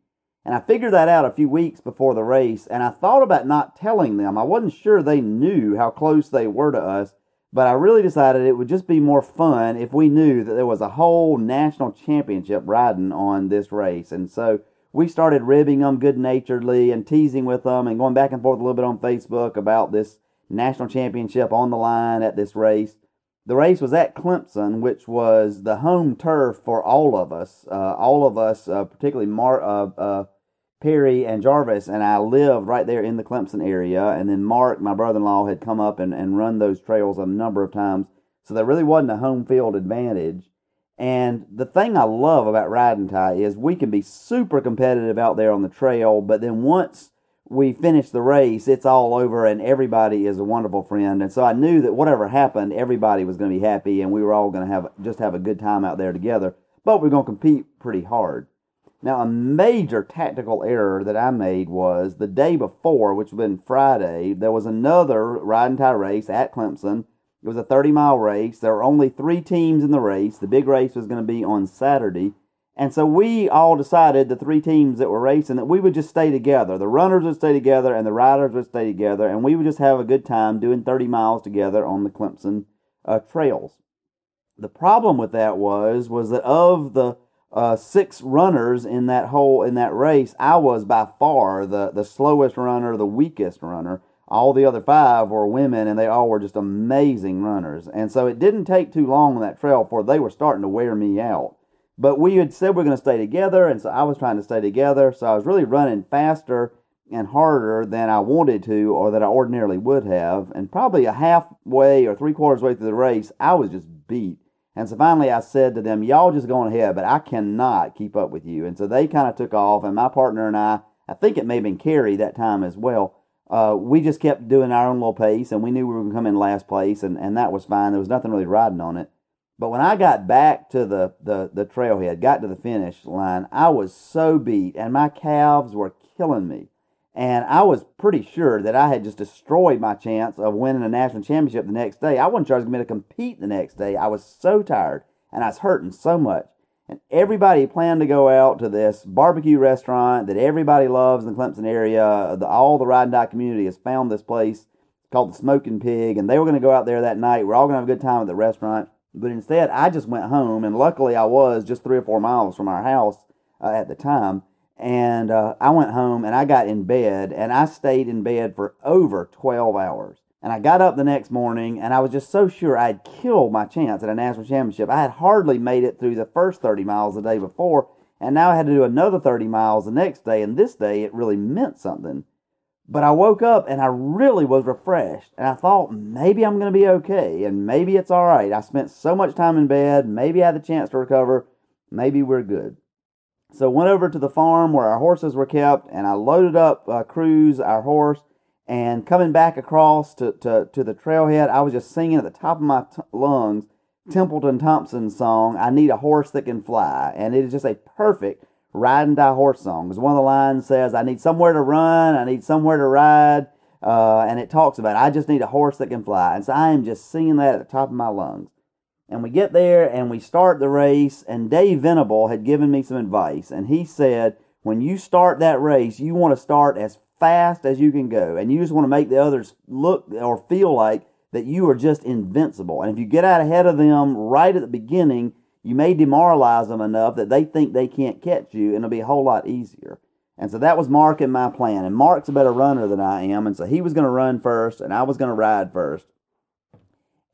And I figured that out a few weeks before the race, and I thought about not telling them. I wasn't sure they knew how close they were to us, but I really decided it would just be more fun if we knew that there was a whole national championship riding on this race. And so we started ribbing them good naturedly and teasing with them and going back and forth a little bit on Facebook about this national championship on the line at this race. The race was at Clemson, which was the home turf for all of us. Uh, all of us, uh, particularly Mar- uh, uh Perry and Jarvis and I lived right there in the Clemson area. And then Mark, my brother in law, had come up and, and run those trails a number of times. So there really wasn't a home field advantage. And the thing I love about ride and tie is we can be super competitive out there on the trail, but then once we finish the race, it's all over and everybody is a wonderful friend. And so I knew that whatever happened, everybody was going to be happy and we were all going to have just have a good time out there together. But we're going to compete pretty hard. Now, a major tactical error that I made was the day before, which would have been Friday, there was another ride and tie race at Clemson. It was a 30 mile race. There were only three teams in the race. The big race was going to be on Saturday. And so we all decided, the three teams that were racing, that we would just stay together. The runners would stay together and the riders would stay together. And we would just have a good time doing 30 miles together on the Clemson uh, trails. The problem with that was, was that of the uh, six runners in that whole in that race, I was by far the the slowest runner, the weakest runner. All the other five were women, and they all were just amazing runners. And so it didn't take too long on that trail before they were starting to wear me out. But we had said we are going to stay together, and so I was trying to stay together. So I was really running faster and harder than I wanted to, or that I ordinarily would have. And probably a halfway or three quarters way through the race, I was just beat. And so finally I said to them, Y'all just go ahead, but I cannot keep up with you. And so they kind of took off, and my partner and I, I think it may have been Carrie that time as well. Uh, we just kept doing our own little pace, and we knew we were going to come in last place, and, and that was fine. There was nothing really riding on it. But when I got back to the, the, the trailhead, got to the finish line, I was so beat, and my calves were killing me. And I was pretty sure that I had just destroyed my chance of winning a national championship the next day. I wasn't sure I to compete the next day. I was so tired and I was hurting so much. And everybody planned to go out to this barbecue restaurant that everybody loves in the Clemson area. The, all the ride and tie community has found this place called the Smoking Pig, and they were going to go out there that night. We're all going to have a good time at the restaurant. But instead, I just went home, and luckily I was just three or four miles from our house uh, at the time and uh, I went home and I got in bed and I stayed in bed for over 12 hours. And I got up the next morning and I was just so sure I'd killed my chance at a national championship. I had hardly made it through the first 30 miles the day before, and now I had to do another 30 miles the next day. And this day it really meant something. But I woke up and I really was refreshed. And I thought maybe I'm going to be okay and maybe it's all right. I spent so much time in bed. Maybe I had the chance to recover. Maybe we're good. So went over to the farm where our horses were kept, and I loaded up uh, Cruz, our horse, and coming back across to, to, to the trailhead, I was just singing at the top of my t- lungs Templeton Thompson's song, I Need a Horse That Can Fly. And it is just a perfect ride and tie horse song. Because one of the lines says, I need somewhere to run, I need somewhere to ride. Uh, and it talks about, I just need a horse that can fly. And so I am just singing that at the top of my lungs. And we get there and we start the race. And Dave Venable had given me some advice. And he said, when you start that race, you want to start as fast as you can go. And you just want to make the others look or feel like that you are just invincible. And if you get out ahead of them right at the beginning, you may demoralize them enough that they think they can't catch you, and it'll be a whole lot easier. And so that was Mark and my plan. And Mark's a better runner than I am, and so he was going to run first, and I was going to ride first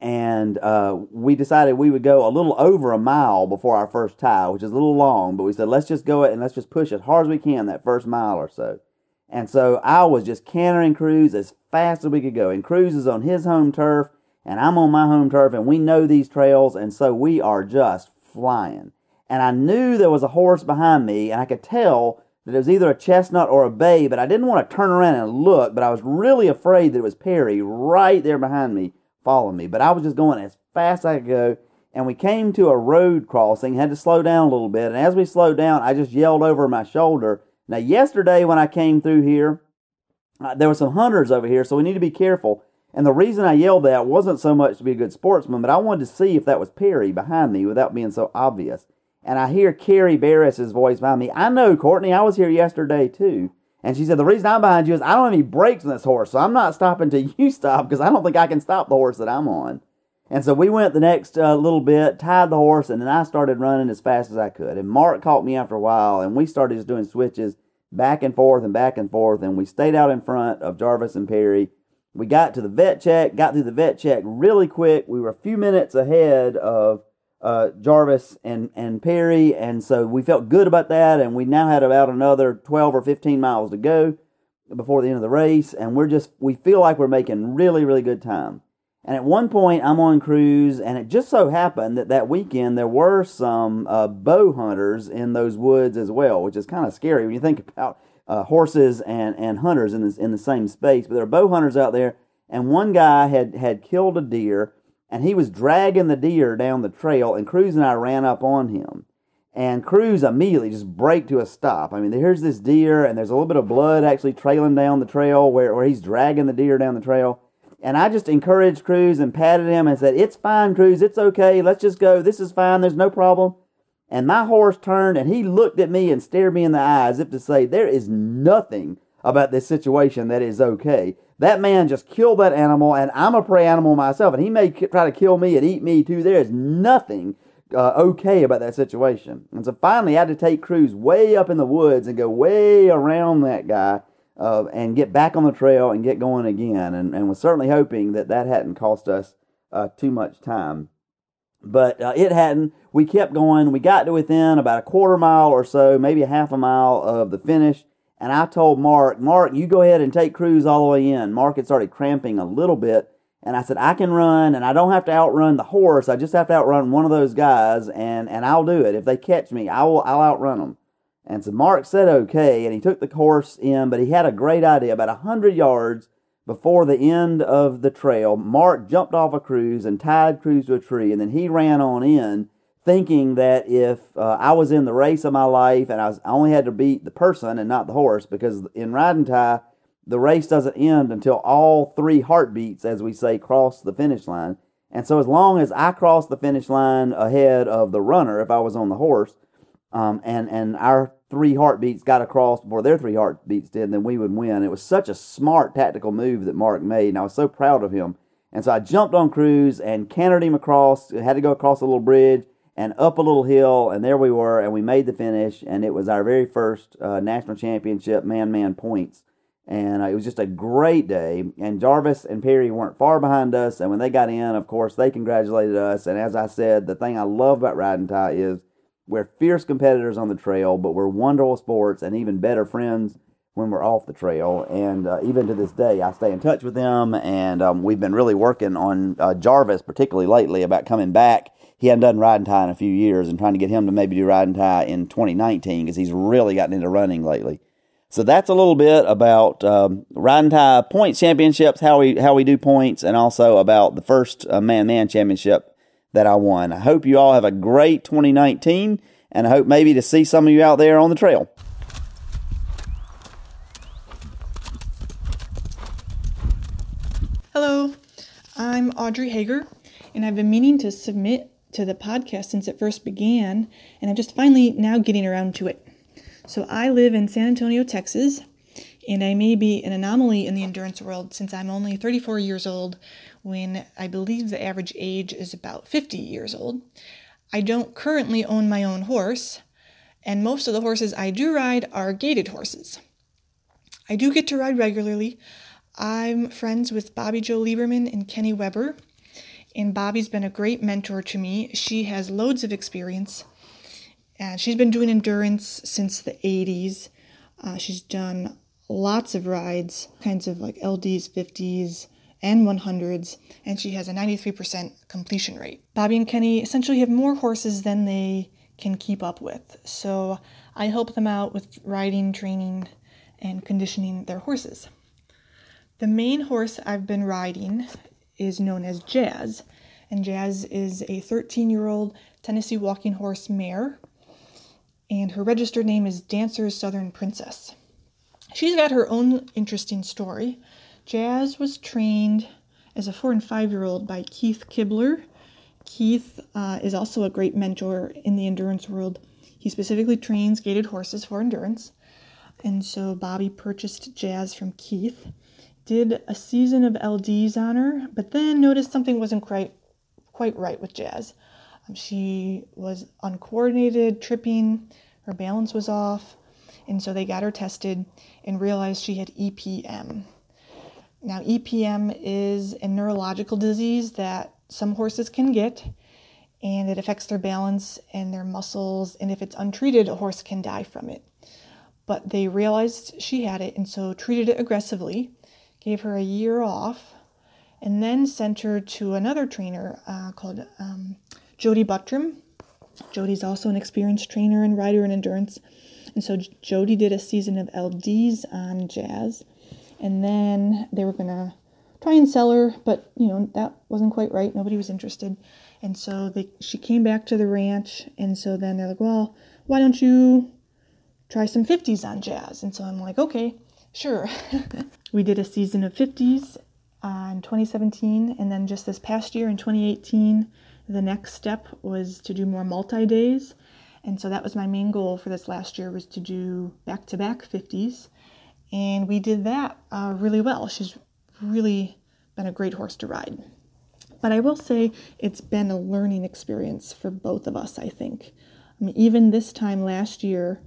and uh, we decided we would go a little over a mile before our first tie, which is a little long, but we said let's just go it and let's just push as hard as we can that first mile or so. And so I was just cantering Cruz as fast as we could go. And Cruz is on his home turf, and I'm on my home turf, and we know these trails, and so we are just flying. And I knew there was a horse behind me, and I could tell that it was either a chestnut or a bay, but I didn't want to turn around and look, but I was really afraid that it was Perry right there behind me follow me. But I was just going as fast as I could go. And we came to a road crossing, had to slow down a little bit. And as we slowed down, I just yelled over my shoulder. Now, yesterday when I came through here, uh, there were some hunters over here, so we need to be careful. And the reason I yelled that wasn't so much to be a good sportsman, but I wanted to see if that was Perry behind me without being so obvious. And I hear Carrie Barris's voice behind me. I know, Courtney, I was here yesterday too. And she said, The reason I'm behind you is I don't have any brakes on this horse, so I'm not stopping till you stop because I don't think I can stop the horse that I'm on. And so we went the next uh, little bit, tied the horse, and then I started running as fast as I could. And Mark caught me after a while, and we started just doing switches back and forth and back and forth. And we stayed out in front of Jarvis and Perry. We got to the vet check, got through the vet check really quick. We were a few minutes ahead of uh, Jarvis and, and Perry, and so we felt good about that. And we now had about another 12 or 15 miles to go before the end of the race, and we're just we feel like we're making really really good time. And at one point, I'm on Cruz, and it just so happened that that weekend there were some uh, bow hunters in those woods as well, which is kind of scary when you think about uh, horses and, and hunters in, this, in the same space. But there are bow hunters out there, and one guy had, had killed a deer, and he was dragging the deer down the trail, and Cruz and I ran up on him. And Cruz immediately just break to a stop. I mean, here's this deer, and there's a little bit of blood actually trailing down the trail where, where he's dragging the deer down the trail. And I just encouraged Cruz and patted him and said, It's fine, Cruz. It's okay. Let's just go. This is fine. There's no problem. And my horse turned and he looked at me and stared me in the eye as if to say, There is nothing about this situation that is okay. That man just killed that animal, and I'm a prey animal myself, and he may try to kill me and eat me too. There is nothing uh, okay about that situation. And so finally, I had to take Cruz way up in the woods and go way around that guy uh, and get back on the trail and get going again. And, and was certainly hoping that that hadn't cost us uh, too much time. But uh, it hadn't. We kept going. We got to within about a quarter mile or so, maybe a half a mile of the finish. And I told Mark, Mark, you go ahead and take Cruz all the way in. Mark had started cramping a little bit. And I said, I can run and I don't have to outrun the horse. I just have to outrun one of those guys and, and I'll do it. If they catch me, I will, I'll outrun them. And so Mark said okay, and he took the horse in, but he had a great idea. About a hundred yards before the end of the trail, Mark jumped off a Cruz and tied Cruz to a tree, and then he ran on in, thinking that if uh, I was in the race of my life and I, was, I only had to beat the person and not the horse, because in ride and tie, the race doesn't end until all three heartbeats, as we say, cross the finish line. And so, as long as I crossed the finish line ahead of the runner, if I was on the horse, um, and and our three heartbeats got across before their three heartbeats did, then we would win. It was such a smart tactical move that Mark made, and I was so proud of him. And so I jumped on Cruz and cantered him across. Had to go across a little bridge and up a little hill, and there we were, and we made the finish. And it was our very first uh, national championship man-man points, and uh, it was just a great day. And Jarvis and Perry weren't far behind us, and when they got in, of course, they congratulated us. And as I said, the thing I love about ride and tie is we're fierce competitors on the trail, but we're wonderful sports and even better friends when we're off the trail. And uh, even to this day, I stay in touch with them. And um, we've been really working on uh, Jarvis, particularly lately, about coming back. He hadn't done ride and tie in a few years and trying to get him to maybe do ride and tie in 2019 because he's really gotten into running lately. So that's a little bit about um, ride and tie points championships, how we how we do points, and also about the first uh, man man championship that I won. I hope you all have a great 2019 and I hope maybe to see some of you out there on the trail. Hello, I'm Audrey Hager, and I've been meaning to submit to the podcast since it first began, and I'm just finally now getting around to it. So, I live in San Antonio, Texas, and I may be an anomaly in the endurance world since I'm only 34 years old when I believe the average age is about 50 years old. I don't currently own my own horse, and most of the horses I do ride are gaited horses. I do get to ride regularly. I'm friends with Bobby Joe Lieberman and Kenny Weber, and Bobby's been a great mentor to me. She has loads of experience, and she's been doing endurance since the 80s. Uh, she's done lots of rides, kinds of like LDs, 50s, and 100s, and she has a 93% completion rate. Bobby and Kenny essentially have more horses than they can keep up with, so I help them out with riding, training, and conditioning their horses. The main horse I've been riding is known as Jazz. And Jazz is a 13 year old Tennessee walking horse mare. And her registered name is Dancer's Southern Princess. She's got her own interesting story. Jazz was trained as a four and five year old by Keith Kibler. Keith uh, is also a great mentor in the endurance world. He specifically trains gaited horses for endurance. And so Bobby purchased Jazz from Keith, did a season of LDs on her, but then noticed something wasn't quite quite right with Jazz. Um, she was uncoordinated, tripping, her balance was off, and so they got her tested and realized she had EPM. Now, EPM is a neurological disease that some horses can get, and it affects their balance and their muscles, and if it's untreated, a horse can die from it. But they realized she had it, and so treated it aggressively, gave her a year off, and then sent her to another trainer uh, called um, Jody Buttram. Jody's also an experienced trainer and rider in endurance. And so Jody did a season of LDs on Jazz and then they were gonna try and sell her, but you know that wasn't quite right. Nobody was interested, and so they she came back to the ranch, and so then they're like, well, why don't you try some 50s on Jazz? And so I'm like, okay, sure. we did a season of 50s uh, in 2017, and then just this past year in 2018, the next step was to do more multi days. And so that was my main goal for this last year was to do back-to-back 50s and we did that uh, really well. She's really been a great horse to ride. But I will say it's been a learning experience for both of us, I think. I mean, even this time last year,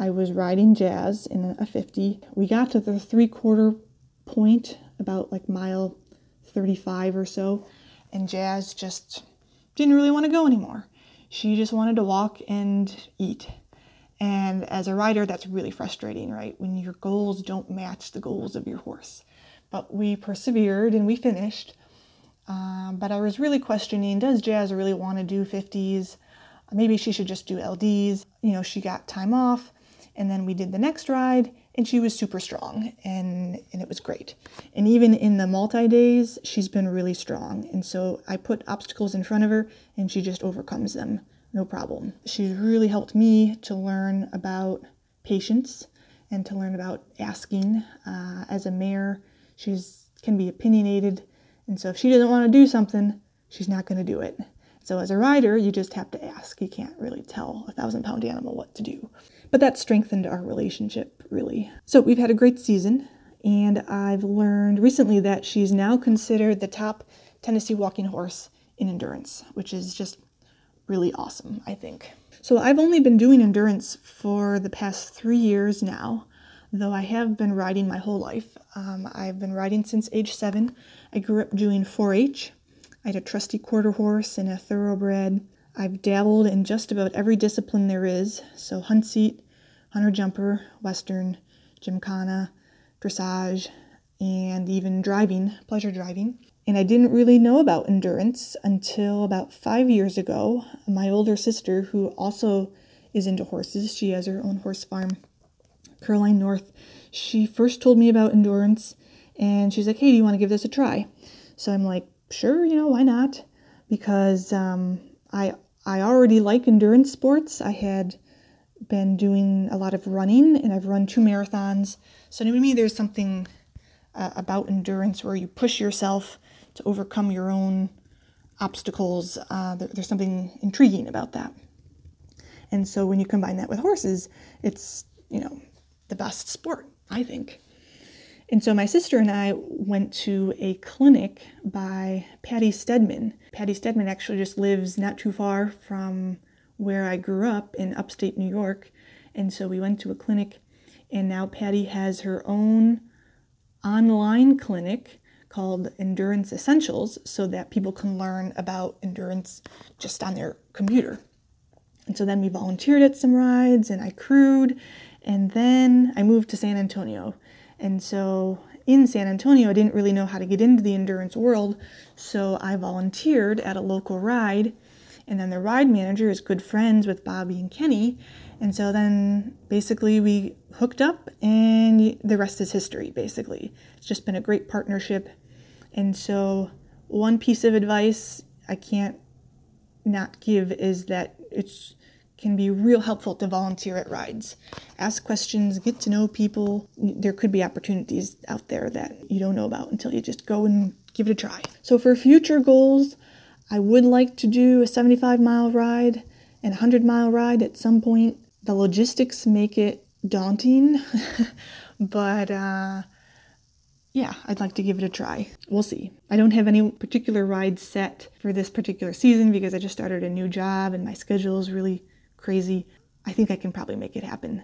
I was riding Jazz in a 50. We got to the three quarter point, about like mile 35 or so, and Jazz just didn't really want to go anymore. She just wanted to walk and eat. And as a rider, that's really frustrating, right? When your goals don't match the goals of your horse. But we persevered and we finished. Um, but I was really questioning does Jazz really want to do 50s? Maybe she should just do LDs. You know, she got time off. And then we did the next ride, and she was super strong, and, and it was great. And even in the multi days, she's been really strong. And so I put obstacles in front of her, and she just overcomes them no problem. She's really helped me to learn about patience and to learn about asking. Uh, as a mare, she's can be opinionated, and so if she doesn't want to do something, she's not going to do it. So as a rider, you just have to ask. You can't really tell a thousand pound animal what to do. But that strengthened our relationship really. So we've had a great season, and I've learned recently that she's now considered the top Tennessee walking horse in endurance, which is just really awesome, I think. So I've only been doing endurance for the past three years now, though I have been riding my whole life. Um, I've been riding since age seven. I grew up doing 4 H. I had a trusty quarter horse and a thoroughbred. I've dabbled in just about every discipline there is so hunt seat, hunter jumper, western, gymkhana, dressage, and even driving, pleasure driving. And I didn't really know about endurance until about five years ago. My older sister, who also is into horses, she has her own horse farm, Caroline North, she first told me about endurance and she's like, hey, do you want to give this a try? So I'm like, sure, you know, why not? Because um, I, I already like endurance sports. I had been doing a lot of running and I've run two marathons. So to me, there's something uh, about endurance where you push yourself to overcome your own obstacles. Uh, there, there's something intriguing about that. And so when you combine that with horses, it's, you know, the best sport, I think. And so my sister and I went to a clinic by Patty Stedman. Patty Stedman actually just lives not too far from where I grew up in upstate New York. And so we went to a clinic, and now Patty has her own online clinic called Endurance Essentials so that people can learn about endurance just on their computer. And so then we volunteered at some rides and I crewed, and then I moved to San Antonio. And so in San Antonio, I didn't really know how to get into the endurance world, so I volunteered at a local ride. And then the ride manager is good friends with Bobby and Kenny. And so then basically we hooked up, and the rest is history, basically. It's just been a great partnership. And so one piece of advice I can't not give is that it's can be real helpful to volunteer at rides. Ask questions, get to know people. There could be opportunities out there that you don't know about until you just go and give it a try. So, for future goals, I would like to do a 75 mile ride and a 100 mile ride at some point. The logistics make it daunting, but uh, yeah, I'd like to give it a try. We'll see. I don't have any particular ride set for this particular season because I just started a new job and my schedule is really crazy. I think I can probably make it happen.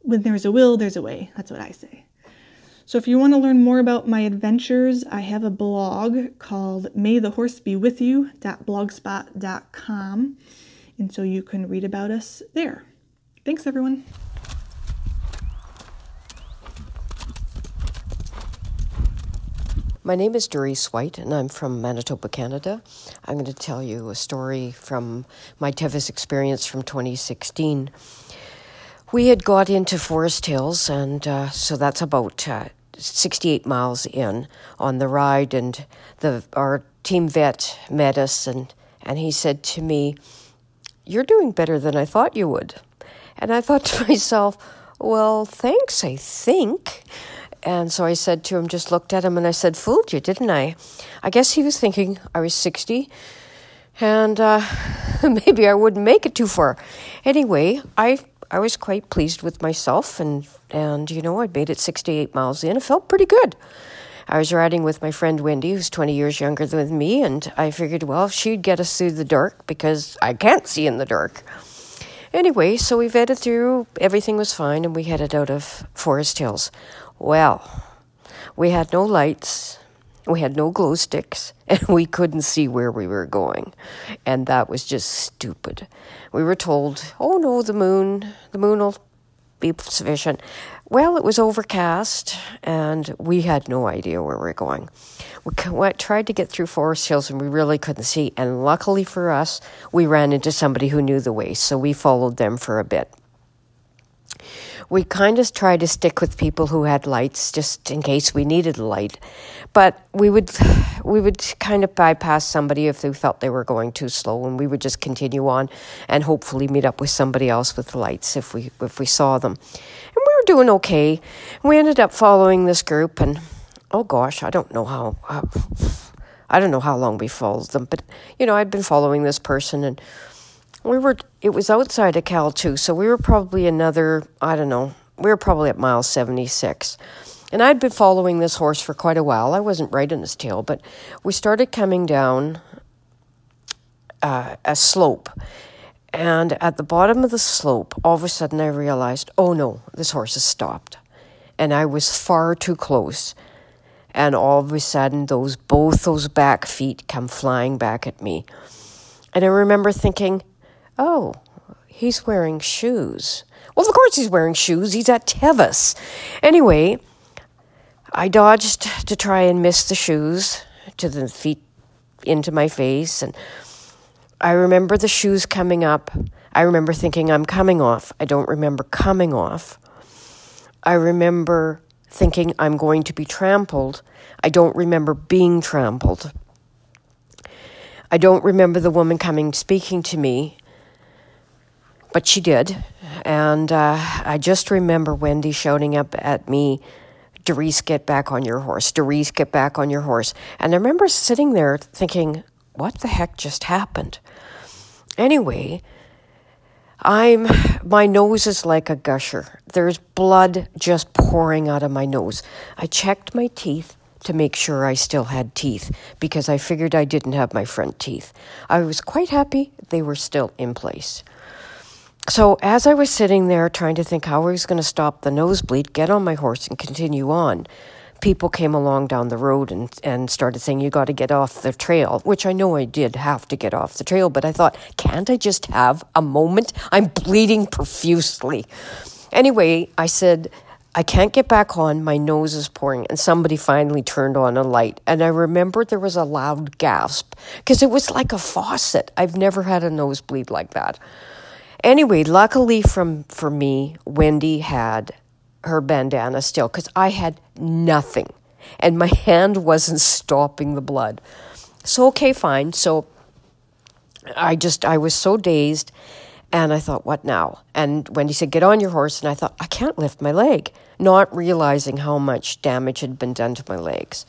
When there's a will, there's a way. That's what I say. So if you want to learn more about my adventures, I have a blog called May the Horse Be With You.blogspot.com. And so you can read about us there. Thanks, everyone. My name is Doris White, and I'm from Manitoba, Canada. I'm going to tell you a story from my Tevis experience from 2016. We had got into Forest Hills, and uh, so that's about uh, 68 miles in on the ride, and the our team vet met us, and, and he said to me, You're doing better than I thought you would. And I thought to myself, Well, thanks, I think. And so I said to him, just looked at him and I said, Fooled you, didn't I? I guess he was thinking I was 60 and uh, maybe I wouldn't make it too far. Anyway, I I was quite pleased with myself and and you know, I'd made it 68 miles in. It felt pretty good. I was riding with my friend Wendy, who's 20 years younger than me, and I figured, well, she'd get us through the dark because I can't see in the dark. Anyway, so we vetted through, everything was fine, and we headed out of Forest Hills. Well, we had no lights, we had no glow sticks, and we couldn't see where we were going. And that was just stupid. We were told, oh no, the moon, the moon will be sufficient. Well, it was overcast, and we had no idea where we were going. We tried to get through Forest Hills, and we really couldn't see. And luckily for us, we ran into somebody who knew the way, so we followed them for a bit we kind of tried to stick with people who had lights just in case we needed a light. But we would we would kind of bypass somebody if they felt they were going too slow and we would just continue on and hopefully meet up with somebody else with lights if we if we saw them. And we were doing okay. We ended up following this group and oh gosh, I don't know how, how I don't know how long we followed them, but you know, I'd been following this person and we were it was outside of Cal 2 so we were probably another i don't know we were probably at mile 76 and i'd been following this horse for quite a while. I wasn't right in his tail but we started coming down uh, a slope. And at the bottom of the slope all of a sudden i realized oh no this horse has stopped. And i was far too close. And all of a sudden those both those back feet come flying back at me. And i remember thinking Oh, he's wearing shoes. Well, of course he's wearing shoes. He's at Tevis. Anyway, I dodged to try and miss the shoes to the feet into my face. And I remember the shoes coming up. I remember thinking, I'm coming off. I don't remember coming off. I remember thinking, I'm going to be trampled. I don't remember being trampled. I don't remember the woman coming speaking to me but she did. And uh, I just remember Wendy shouting up at me, Doris, get back on your horse. Doris, get back on your horse. And I remember sitting there thinking, what the heck just happened? Anyway, I'm my nose is like a gusher. There's blood just pouring out of my nose. I checked my teeth to make sure I still had teeth because I figured I didn't have my front teeth. I was quite happy they were still in place so as I was sitting there trying to think how I was going to stop the nosebleed, get on my horse, and continue on, people came along down the road and, and started saying, You got to get off the trail, which I know I did have to get off the trail, but I thought, Can't I just have a moment? I'm bleeding profusely. Anyway, I said, I can't get back on. My nose is pouring. And somebody finally turned on a light. And I remember there was a loud gasp because it was like a faucet. I've never had a nosebleed like that. Anyway, luckily from for me, Wendy had her bandana still because I had nothing, and my hand wasn't stopping the blood. So, okay, fine. So I just, I was so dazed. And I thought, what now? And Wendy said, get on your horse. And I thought, I can't lift my leg, not realizing how much damage had been done to my legs.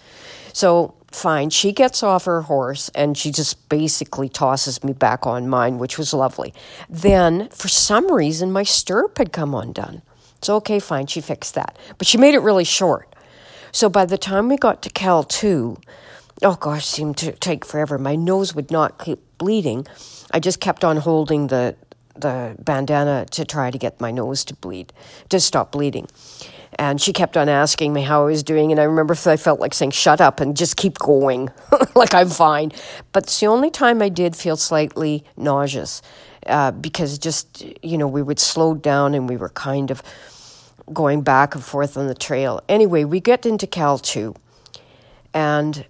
So, fine. She gets off her horse and she just basically tosses me back on mine, which was lovely. Then, for some reason, my stirrup had come undone. So, okay, fine. She fixed that. But she made it really short. So, by the time we got to Cal 2, oh gosh, seemed to take forever. My nose would not keep bleeding. I just kept on holding the the bandana to try to get my nose to bleed, to stop bleeding. And she kept on asking me how I was doing, and I remember I felt like saying, "Shut up and just keep going, like I'm fine." But it's the only time I did feel slightly nauseous, uh, because just you know we would slow down and we were kind of going back and forth on the trail. Anyway, we get into Cal two, and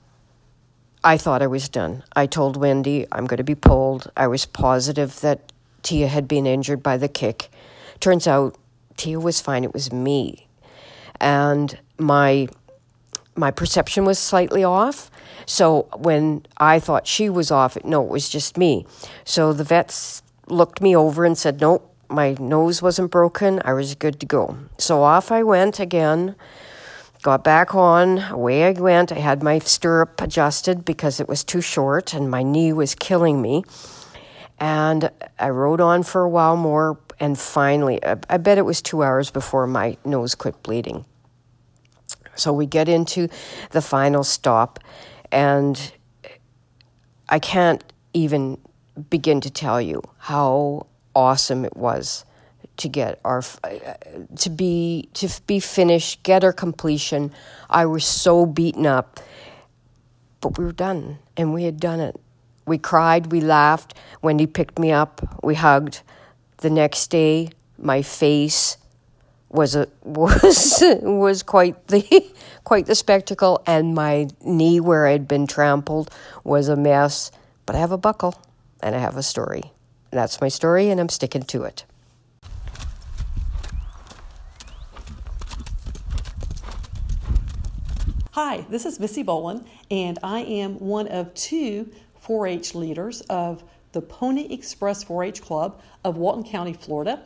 I thought I was done. I told Wendy I'm going to be pulled. I was positive that Tia had been injured by the kick. Turns out Tia was fine. It was me, and my my perception was slightly off. So when I thought she was off, no, it was just me. So the vets looked me over and said, "Nope, my nose wasn't broken. I was good to go." So off I went again got back on, away I went. I had my stirrup adjusted because it was too short and my knee was killing me. And I rode on for a while more, and finally, I bet it was two hours before my nose quit bleeding. So we get into the final stop, and I can't even begin to tell you how awesome it was to get our uh, to be to be finished, get our completion. I was so beaten up, but we were done, and we had done it. We cried, we laughed. Wendy picked me up, we hugged. The next day, my face was a was was quite the quite the spectacle, and my knee where I'd been trampled was a mess. But I have a buckle, and I have a story. That's my story, and I'm sticking to it. Hi, this is Missy Bolin, and I am one of two 4 H leaders of the Pony Express 4 H Club of Walton County, Florida.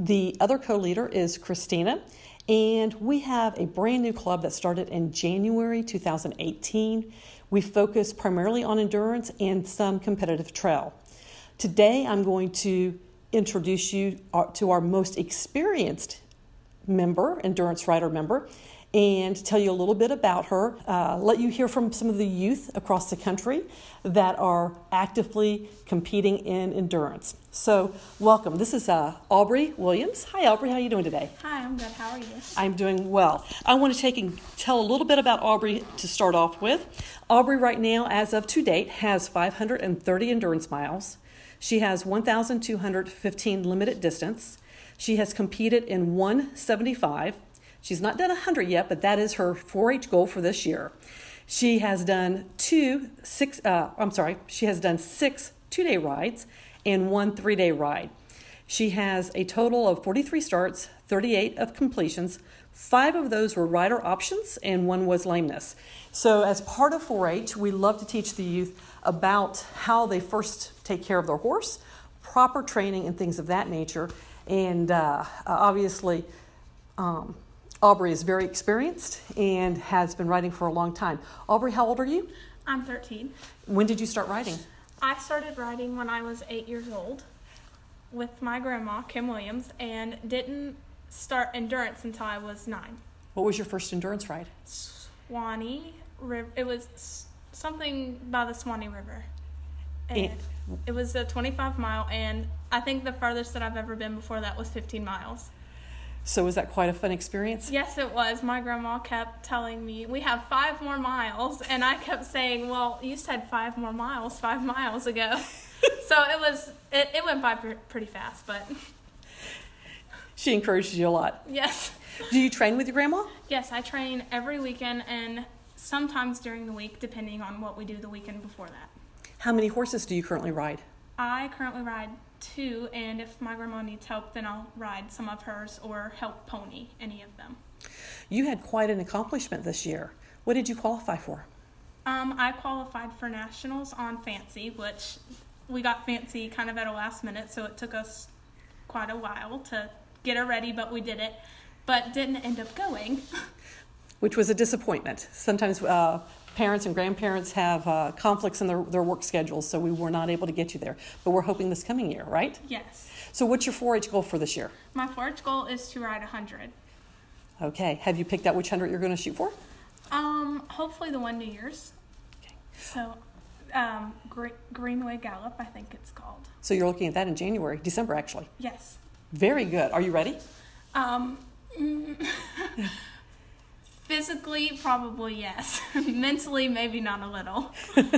The other co leader is Christina, and we have a brand new club that started in January 2018. We focus primarily on endurance and some competitive trail. Today, I'm going to introduce you uh, to our most experienced member, endurance rider member, and tell you a little bit about her, uh, let you hear from some of the youth across the country that are actively competing in endurance. So, welcome. This is uh, Aubrey Williams. Hi, Aubrey. How are you doing today? Hi, I'm good. How are you? I'm doing well. I want to take and tell a little bit about Aubrey to start off with. Aubrey, right now, as of to date, has 530 endurance miles. She has 1,215 limited distance. She has competed in 175 She's not done 100 yet, but that is her 4 H goal for this year. She has done two, six, uh, I'm sorry, she has done six two day rides and one three day ride. She has a total of 43 starts, 38 of completions. Five of those were rider options, and one was lameness. So, as part of 4 H, we love to teach the youth about how they first take care of their horse, proper training, and things of that nature. And uh, obviously, um, Aubrey is very experienced and has been writing for a long time. Aubrey, how old are you? I'm 13. When did you start writing? I started writing when I was eight years old with my grandma, Kim Williams, and didn't start endurance until I was nine. What was your first endurance ride? Suwannee River. It was something by the Suwannee River. And, and it was a 25 mile, and I think the farthest that I've ever been before that was 15 miles. So was that quite a fun experience? Yes, it was. My grandma kept telling me we have five more miles, and I kept saying, "Well, you said five more miles five miles ago." so it was it, it went by pretty fast, but she encouraged you a lot. Yes. Do you train with your grandma? Yes, I train every weekend and sometimes during the week, depending on what we do the weekend before that. How many horses do you currently ride? I currently ride two, and if my grandma needs help, then I'll ride some of hers or help pony any of them. You had quite an accomplishment this year. What did you qualify for? Um, I qualified for nationals on fancy, which we got fancy kind of at a last minute, so it took us quite a while to get her ready, but we did it. But didn't end up going. which was a disappointment. Sometimes uh, parents and grandparents have uh, conflicts in their, their work schedules, so we were not able to get you there. But we're hoping this coming year, right? yes. So, what's your 4 H goal for this year? My 4-H goal is to ride 100. Okay, have you picked out which 100 you're going to shoot for? Um, hopefully the one New Year's. Okay. So, um, Gre- Greenway Gallop, I think it's called. So, you're looking at that in January, December actually. Yes. Very good. Are you ready? Um, mm, physically, probably yes. Mentally, maybe not a little.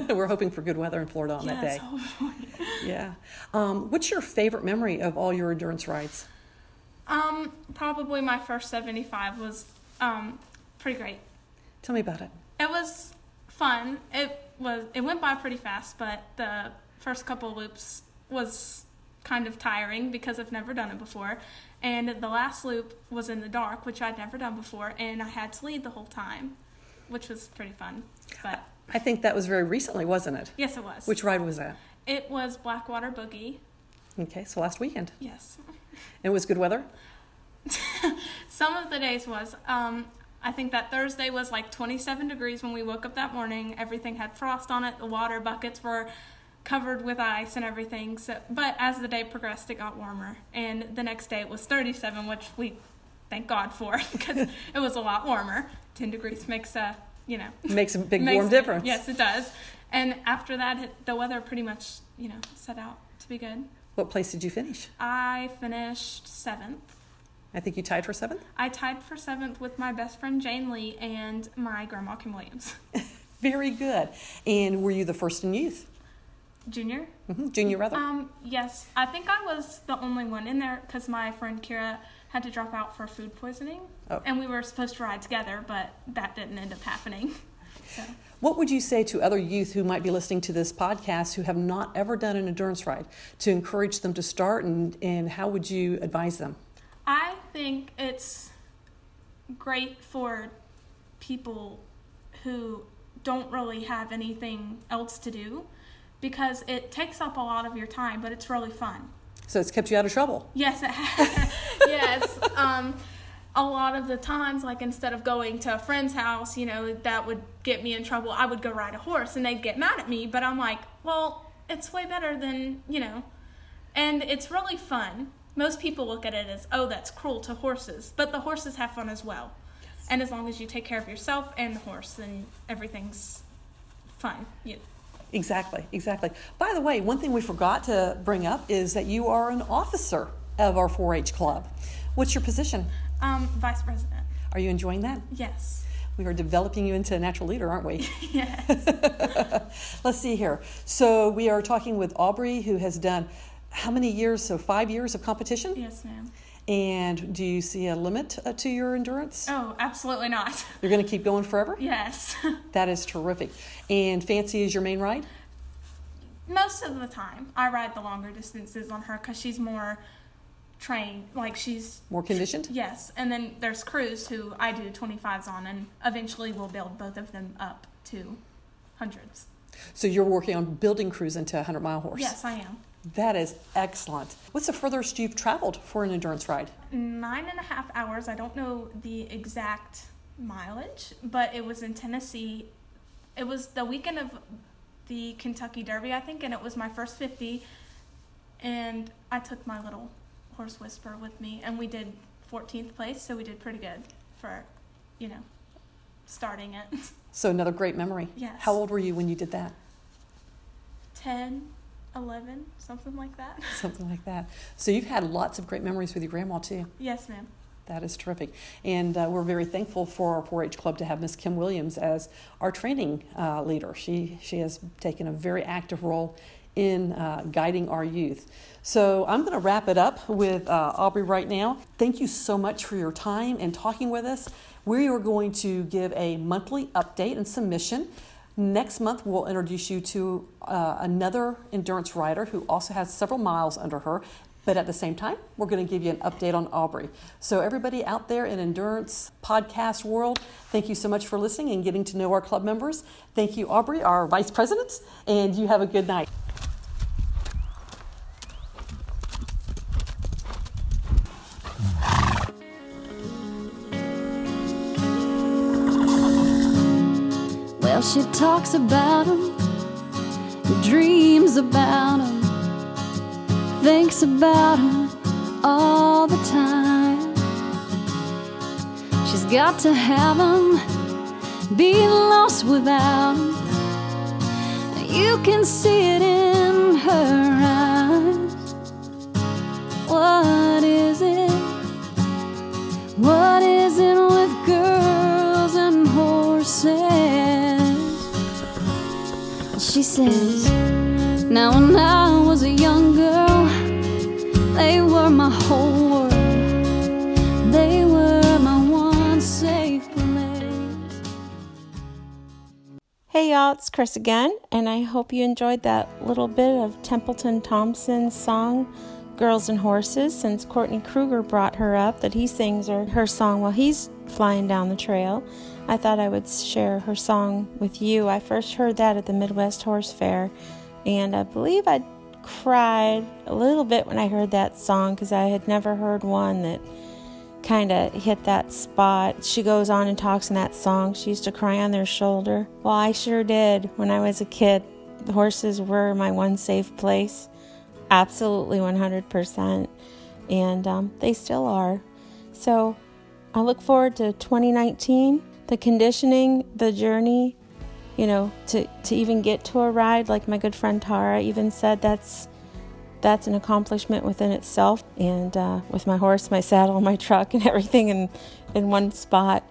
we're hoping for good weather in Florida on that day. hopefully. Yeah. Um, what's your favorite memory of all your endurance rides? Um, probably my first 75 was um, pretty great. Tell me about it. It was fun. It was it went by pretty fast, but the first couple of loops was kind of tiring because I've never done it before. And the last loop was in the dark, which I'd never done before, and I had to lead the whole time, which was pretty fun. But I think that was very recently, wasn't it? yes, it was. Which ride was that? It was Blackwater Boogie. Okay, so last weekend. Yes. And it was good weather? Some of the days was. Um, I think that Thursday was like 27 degrees when we woke up that morning. Everything had frost on it. The water buckets were covered with ice and everything. So, but as the day progressed, it got warmer, and the next day it was 37, which we thank God for because it was a lot warmer. 10 degrees makes a you know Makes a big makes- warm difference. Yes, it does. And after that, it, the weather pretty much you know set out to be good. What place did you finish? I finished seventh. I think you tied for seventh. I tied for seventh with my best friend Jane Lee and my grandma Kim Williams. Very good. And were you the first in youth? Junior? hmm Junior, rather? Um, yes. I think I was the only one in there because my friend Kira had to drop out for food poisoning. Oh. And we were supposed to ride together, but that didn't end up happening. So, What would you say to other youth who might be listening to this podcast who have not ever done an endurance ride to encourage them to start, and, and how would you advise them? I think it's great for people who don't really have anything else to do because it takes up a lot of your time, but it's really fun. So it's kept you out of trouble. Yes, it has. yes. Um, a lot of the times, like instead of going to a friend's house, you know, that would get me in trouble. I would go ride a horse and they'd get mad at me. But I'm like, well, it's way better than, you know, and it's really fun. Most people look at it as, oh, that's cruel to horses. But the horses have fun as well. And as long as you take care of yourself and the horse, then everything's fun. You, Exactly, exactly. By the way, one thing we forgot to bring up is that you are an officer of our 4 H club. What's your position? um, vice president. Are you enjoying that? Yes. We are developing you into a natural leader, aren't we? Yes. Let's see here. So we are talking with Aubrey, who has done how many years? So five years of competition. yes, ma'am. And do you see a limit uh, to your endurance? Oh, absolutely not. You're going to keep going forever. Yes. That is terrific. And Fancy is your main ride. Most of the time, I ride the longer distances on her because she's more trained. Like she's More conditioned. yes, and then there's Cruz who I do 25s on, and eventually we'll build both of them up to hundreds. So you're working on building Cruz into a 100 mile horse. Yes, I am. That is excellent. What's the furthest you've traveled for an endurance ride? Nine and a half hours. I don't know the exact mileage, but it was in Tennessee. It was the weekend of the Kentucky Derby, I think, and it was my first 50. And I took my little horse whisper with me, and we did 14th place, so we did pretty good for, you know, starting it. So another great memory. Yes. How old were you when you did that? 10, 11, something like that. Something like that. So you've had lots of great memories with your grandma too. Yes, ma'am. That is terrific. And uh, we're very thankful for our 4 H club to have Miss Kim Williams as our training uh, leader. She, she has taken a very active role in uh, guiding our youth. So I'm going to wrap it up with uh, Aubrey right now. Thank you so much for your time and talking with us. We are going to give a monthly update and submission. Next month, we'll introduce you to uh, another endurance rider who also has several miles under her. But at the same time, we're going to give you an update on Aubrey. So, everybody out there in endurance podcast world, thank you so much for listening and getting to know our club members. Thank you, Aubrey, our vice president, and you have a good night. She talks about him, dreams about him, thinks about him all the time. She's got to have him, be lost without him. You can see it in her eyes. What is it? What is it She says, Now when I was a young girl, they were my whole world. They were my one safe place. Hey y'all, it's Chris again, and I hope you enjoyed that little bit of Templeton Thompson's song, Girls and Horses, since Courtney Kruger brought her up that he sings her, her song while he's flying down the trail. I thought I would share her song with you. I first heard that at the Midwest Horse Fair, and I believe I cried a little bit when I heard that song because I had never heard one that kind of hit that spot. She goes on and talks in that song. She used to cry on their shoulder. Well, I sure did when I was a kid. The horses were my one safe place. Absolutely 100%. And um, they still are. So I look forward to 2019, the conditioning, the journey, you know, to, to even get to a ride. Like my good friend Tara even said, that's that's an accomplishment within itself. And uh, with my horse, my saddle, my truck, and everything in, in one spot,